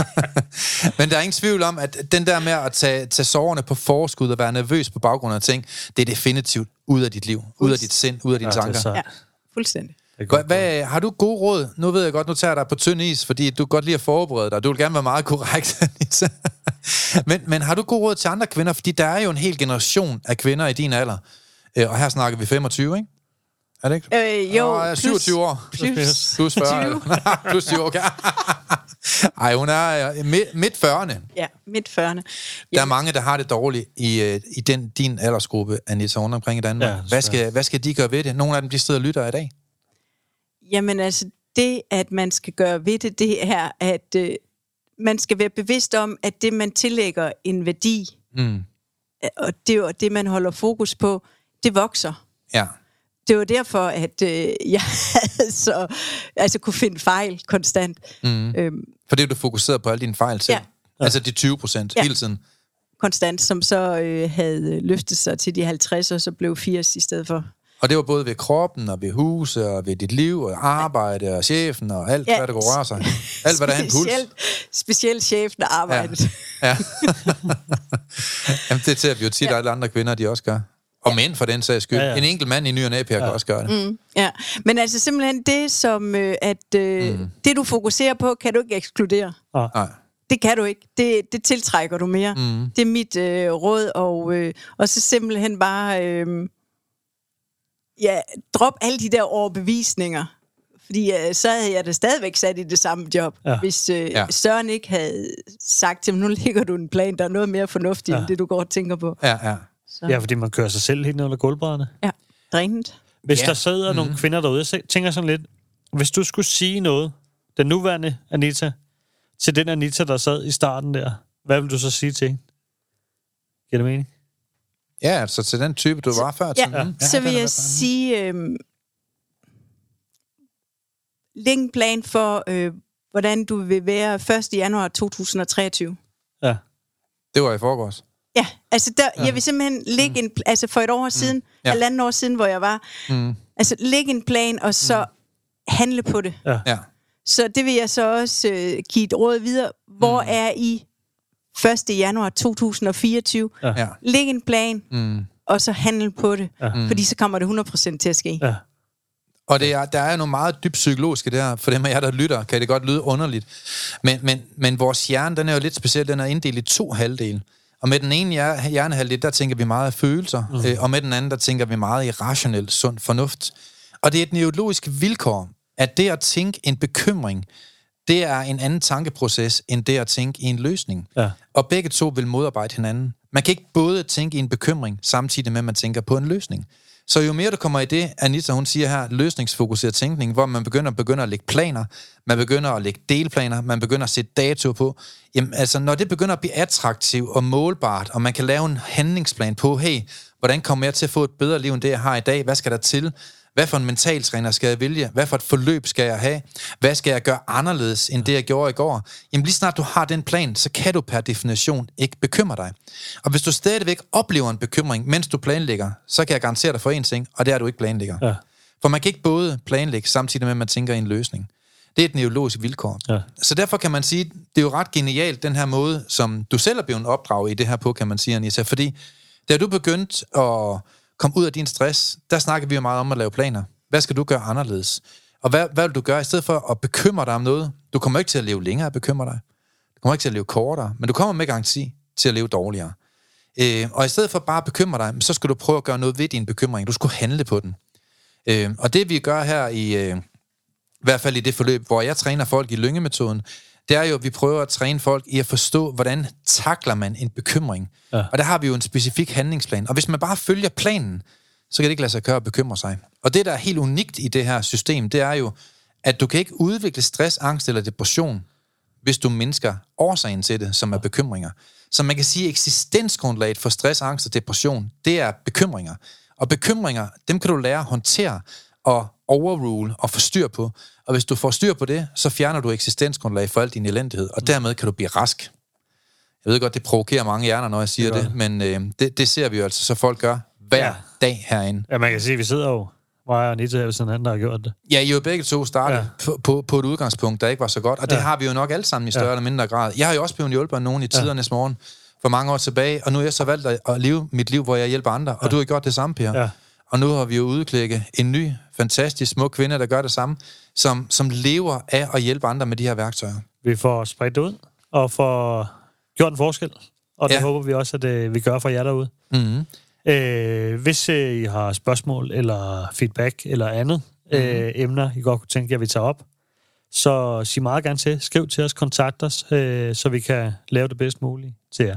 men der er ingen tvivl om, at den der med at tage, tage soverne på forskud og være nervøs på baggrund af ting, det er definitivt ud af dit liv, ud af dit sind, ud af dine Ja, det er tanker. så- ja, fuldstændig. Hvad, godt. hvad, har du gode råd? Nu ved jeg godt, nu tager jeg dig på tynd is, fordi du godt lide at forberede dig. Du vil gerne være meget korrekt, men, men har du gode råd til andre kvinder? Fordi der er jo en hel generation af kvinder i din alder. Øh, Og her snakker vi 25, ikke? Er det ikke? Øh, jo, er 27 år. Plus, Plus 40. 20. plus 20, okay. Ej, hun er øh, midt, midt 40'erne. Ja, midt 40'erne. Der er mange, der har det dårligt i, øh, i den, din aldersgruppe, Anita, rundt omkring i Danmark. Ja, hvad, skal, hvad skal de gøre ved det? Nogle af dem, de sidder og lytter i dag. Jamen altså, det at man skal gøre ved det, det er, at øh, man skal være bevidst om, at det man tillægger en værdi, Mm. øh, og det er jo det, man holder fokus på, det vokser. Ja. Det var derfor, at øh, jeg så, altså, kunne finde fejl konstant. Mm. Øhm, Fordi du fokuserede på alle dine fejl selv. Ja. Altså de 20 procent Ja. hele tiden. konstant, som så øh, havde løftet sig til de 50, og så blev 80 i stedet for. Og det var både ved kroppen, og ved huset, og ved dit liv, og arbejde, og chefen, og alt, ja. Ja. hvad der kunne røre sig. Alt, hvad der er en puls. Specielt, specielt chefen der arbejdede. Ja. Ja. Jamen, det ser vi jo tit, at alle andre kvinder, de også gør. Og mænd for den sags skyld. Ja, Ja, ja. ja. En enkelt mand i ny og næ, ja. kan også gøre det. Mm. ja. Men altså simpelthen det, som øh, at øh, mm. det du fokuserer på, kan du ikke ekskludere. Nej. Det kan du ikke. Det, det tiltrækker du mere. Mm. Det er mit øh, råd, og, øh, og så simpelthen bare øh, ja, drop alle de der overbevisninger. Fordi øh, så havde jeg da stadigvæk sat i det samme job, Ja. hvis øh, Ja. Søren ikke havde sagt til mig, nu ligger du en plan, der er noget mere fornuftigt, ja. End det du går og tænker på. Ja, ja. Så, Ja, fordi man kører sig selv helt ned under gulvbrædderne. ja. Drænet. Hvis Ja. der sidder mm. nogle kvinder derude, jeg tænker sådan lidt, hvis du skulle sige noget, den nuværende Anita, til den Anita, der sad i starten der, hvad vil du så sige til hende? Giver det mening? Ja, altså til den type, du var før. Ja, til. Mm, så den vil jeg hvad- sige, øh, læg en plan for, øh, hvordan du vil være 1. januar 2023. Ja. Det var i forgårs. Ja, altså der, ja. jeg vil simpelthen lægge en, altså for et år siden, Mm. Ja. ja. halvanden år siden, hvor jeg var, Mm. altså lægge en plan, og så mm. handle på det. Ja. Så det vil jeg så også øh, give et råd videre. Hvor mm. er I 1. januar 2024? ja. Læg en plan, Mm. og så handle på det. Ja. Fordi så kommer det 100% til at ske. Ja. Og det er, der er noget meget dybt psykologisk her. For dem af jer, der lytter, kan det godt lyde underligt. Men, men, men vores hjerne, den er jo lidt speciel. Den er inddelt i to halvdele. Og med den ene hjer- hjernehalvdel, der tænker vi meget af følelser. Mm. Øh, og med den anden, der tænker vi meget i rationel, sund fornuft. Og det er et neurologisk vilkår, at det at tænke en bekymring, det er en anden tankeproces, end det at tænke i en løsning. Ja. Og begge to vil modarbejde hinanden. Man kan ikke både tænke i en bekymring, samtidig med, at man tænker på en løsning. Så jo mere du kommer i det, Anita hun siger her, løsningsfokuseret tænkning, hvor man begynder, begynder at lægge planer, man begynder at lægge delplaner, man begynder at sætte dato på, jamen altså når det begynder at blive attraktivt og målbart, og man kan lave en handlingsplan på, hey, hvordan kommer jeg til at få et bedre liv end det, jeg har i dag? Hvad skal der til? Hvad for en mentaltræner skal jeg vælge? Hvad for et forløb skal jeg have? Hvad skal jeg gøre anderledes end det, jeg gjorde i går? Jamen lige snart du har den plan, så kan du per definition ikke bekymre dig. Og hvis du stadigvæk oplever en bekymring, mens du planlægger, så kan jeg garantere dig for en ting, og det er, at du ikke planlægger. Ja. For man kan ikke både planlægge, samtidig med, at man tænker i en løsning. Det er et neurologisk vilkår. Ja. Så derfor kan man sige, det er jo ret genialt, den her måde, som du selv er blevet opdraget i det her på, kan man sige, Anissa. Fordi da du begyndte at Kom ud af din stress, der snakker vi jo meget om at lave planer. Hvad skal du gøre anderledes? Og hvad, hvad vil du gøre i stedet for at bekymre dig om noget? Du kommer ikke til at leve længere at bekymre dig. Du kommer ikke til at leve kortere, men du kommer med garanti til at leve dårligere. Øh, og i stedet for bare at bekymre dig, så skal du prøve at gøre noget ved din bekymring. Du skal handle på den. Øh, og det vi gør her i, øh, i hvert fald i det forløb, hvor jeg træner folk i lyngemetoden, det er jo, at vi prøver at træne folk i at forstå, hvordan takler man en bekymring. Ja. Og der har vi jo en specifik handlingsplan. Og hvis man bare følger planen, så kan det ikke lade sig gøre at bekymre sig. Og det, der er helt unikt i det her system, det er jo, at du kan ikke udvikle stress, angst eller depression, hvis du mindsker årsagen til det, som er bekymringer. Så man kan sige, at eksistensgrundlaget for stress, angst og depression, det er bekymringer. Og bekymringer, dem kan du lære at håndtere og overrule og få styr på. Og hvis du får styr på det, så fjerner du eksistensgrundlag for al din elendighed, og dermed kan du blive rask. Jeg ved godt, det provokerer mange hjerner, når jeg siger Det det, men øh, det, det ser vi jo altså, så folk gør hver Ja. ja. dag herinde. Ja, man kan sige, at vi sidder jo, mig og Anita er sådan en anden, der har gjort det. Ja, I er jo begge to startet Ja. ja. på, på, på et udgangspunkt, der ikke var så godt, og det Ja. har vi jo nok alle sammen i større Ja. ja. eller mindre grad. Jeg har jo også blevet hjulpet af nogen i tidernes morgen for mange år tilbage, og nu har jeg så valgt at, leve mit liv, hvor jeg hjælper andre, og du har gjort det samme, Per. Ja. Og nu har vi jo udklækket en ny, fantastisk smuk kvinde, der gør det samme, som, som lever af at hjælpe andre med de her værktøjer. Vi får spredt det ud, og får gjort en forskel. Og det ja. Håber vi også, at øh, vi gør for jer derude. Mm-hmm. Øh, hvis øh, I har spørgsmål eller feedback eller andet Mhm. øh, emner, I godt kunne tænke jer, at vi tager op, så sig meget gerne til. Skriv til os, kontakt os, øh, så vi kan lave det bedst mulige til jer.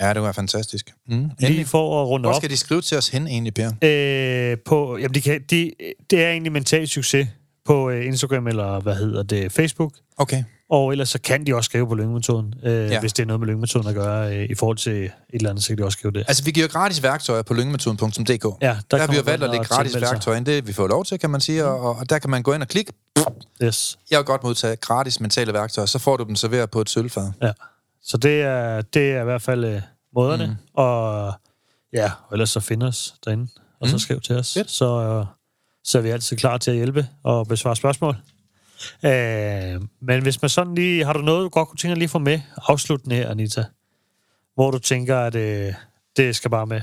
Ja, det var fantastisk. Mm. Lige for at runde Hvor op. skal de skrive til os hen egentlig, Per? Øh, på, jamen de kan, de, det er egentlig mental succes på øh, Instagram eller hvad hedder det, Facebook. Okay. Og ellers så kan de også skrive på lyngemetoden, øh, ja. Hvis det er noget med lyngemetoden at gøre øh, i forhold til et eller andet, så kan de også skrive det. Altså, vi giver gratis værktøjer på lyngemetoden.dk. Ja, Der, der har vi jo valgt at lægge gratis værktøjer ind. Det vi får lov til, kan man sige. Og, og der kan man gå ind og klikke. Yes. Jeg vil godt modtage gratis mentale værktøjer. Så får du dem serveret på et sølvfad. Ja. Så det er, det er i hvert fald øh, måderne. Mm. Og ja, og ellers så find os derinde, og så Mm. skriv til os. Fedt. Så, øh, så er vi altid klar til at hjælpe og besvare spørgsmål. Øh, men hvis man sådan lige... Har du noget, du godt kunne tænke dig lige at få med afsluttende her, Anita? Hvor du tænker, at øh, det skal bare med?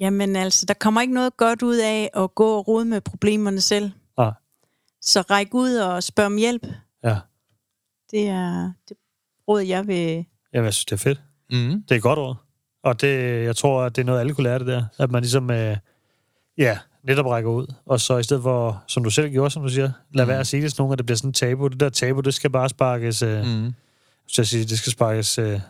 Jamen altså, der kommer ikke noget godt ud af at gå og rode med problemerne selv. Ah, Så ræk ud og spørg om hjælp. ja. Det er det råd, jeg vil... Jamen, jeg synes, det er fedt. Mm. Det er et godt ord. Og det, jeg tror, at det er noget, alle kunne lære det der. At man ligesom, øh, ja, netop rækker ud. Og så i stedet for, som du selv gjorde, som du siger, lad Mm. være at sige det til nogen, at det bliver sådan en tabu. Det der tabu, det skal bare sparkes, øh, mm. Så jeg siger, det skal sparkes øh,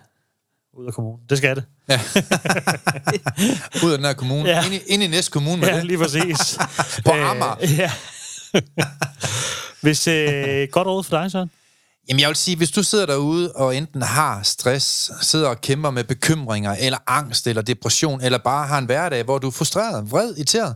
ud af kommunen. Det skal det. Ud af den her kommune. Ja. Ja. Ind, i, ind i næste kommune med Ja, det. lige præcis. På Øh, Amager. Ja. Hvis, øh, godt råd for dig, Søren. Jamen jeg vil sige, hvis du sidder derude og enten har stress, sidder og kæmper med bekymringer, eller angst, eller depression, eller bare har en hverdag, hvor du er frustreret, vred, irriteret,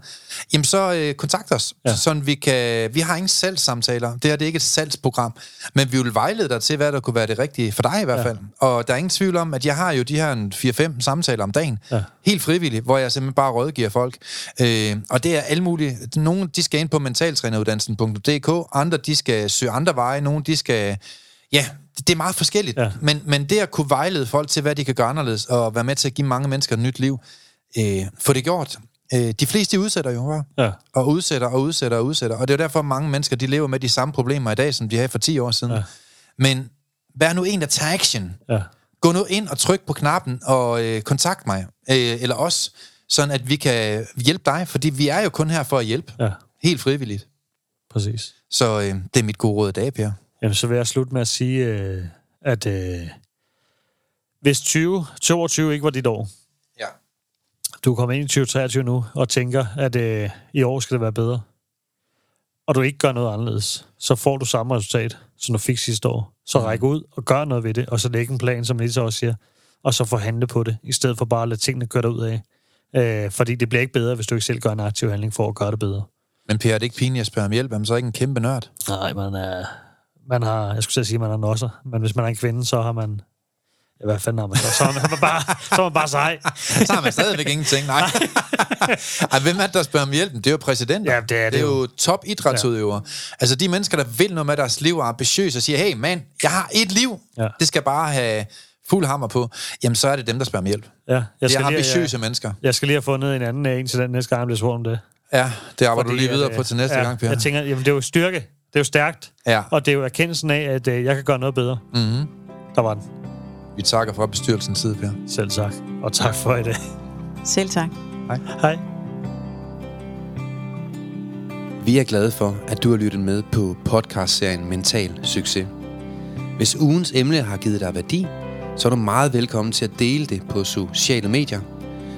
jamen så øh, kontakt os. Ja. Sådan vi kan... Vi har ingen salgssamtaler. Det her det er ikke et salgsprogram. Men vi vil vejlede dig til, hvad der kunne være det rigtige for dig i hvert fald. Ja. Og der er ingen tvivl om, at jeg har jo de her 4-5 samtaler om dagen. Ja. Helt frivilligt, hvor jeg simpelthen bare rådgiver folk. Øh, og det er alle mulige... Nogle, de skal ind på mentaltræneruddannelsen.dk, andre, de skal søge andre veje, nogle, de skal Ja, det er meget forskelligt. Ja. Men, men det at kunne vejlede folk til, hvad de kan gøre anderledes, og være med til at give mange mennesker et nyt liv, øh, få det gjort. Øh, de fleste udsætter jo, ja. og udsætter og udsætter og udsætter. Og det er derfor, mange mennesker de lever med de samme problemer i dag, som de havde for 10 år siden. Ja. Men vær nu en, der tager action. Ja. Gå nu ind og tryk på knappen og øh, kontakt mig, øh, eller os, sådan at vi kan hjælpe dig, fordi vi er jo kun her for at hjælpe. Ja. Helt frivilligt. Præcis. Så øh, det er mit gode råd i dag, Per. Jamen, så vil jeg slutte med at sige, øh, at øh, hvis 2022 ikke var dit år, ja. du kommer ind i 2023 nu og tænker, at øh, i år skal det være bedre, og du ikke gør noget anderledes, så får du samme resultat, som du fik sidste år. Så mm. ræk ud og gør noget ved det, og så læg en plan, som Lisa også siger, og så forhandle på det, i stedet for bare at lade tingene køre ud af. Øh, fordi det bliver ikke bedre, hvis du ikke selv gør en aktiv handling for at gøre det bedre. Men Per, er det ikke pinligt at spørge om hjælp? Er man så ikke en kæmpe nørd? Nej, man er, man har, jeg skulle sige, at man har nosser, men hvis man er en kvinde, så har man, ja, hvad fanden har man så? Så er man bare, så er man bare sej. så har man stadigvæk ingenting, nej. Ej, hvem er det, der spørger om hjælpen? Det er jo præsidenter. Ja, det er det, det er jo top idrætsudøvere. Ja. Altså de mennesker, der vil noget med deres liv og er ambitiøse og siger, hey mand, jeg har et liv. Ja. Det skal bare have fuld hammer på. Jamen, så er det dem, der spørger om hjælp. Ja, jeg skal det er ambitiøse jeg, mennesker. Jeg skal lige have fundet en anden en til den næste gang, jeg bliver spurgt om det. Ja, det arbejder Fordi, du lige videre at, på til næste ja, gang, Per. Jeg tænker, jamen det er jo styrke. Det er jo stærkt. Ja. Og det er jo erkendelsen af, at øh, jeg kan gøre noget bedre. Mm-hmm. Der var den. Vi takker for bestyrelsens side, Per. Selv tak. Og tak for i dag. Selv tak. Hej. Hej. Vi er glade for, at du har lyttet med på podcastserien Mental Succes. Hvis ugens emne har givet dig værdi, så er du meget velkommen til at dele det på sociale medier –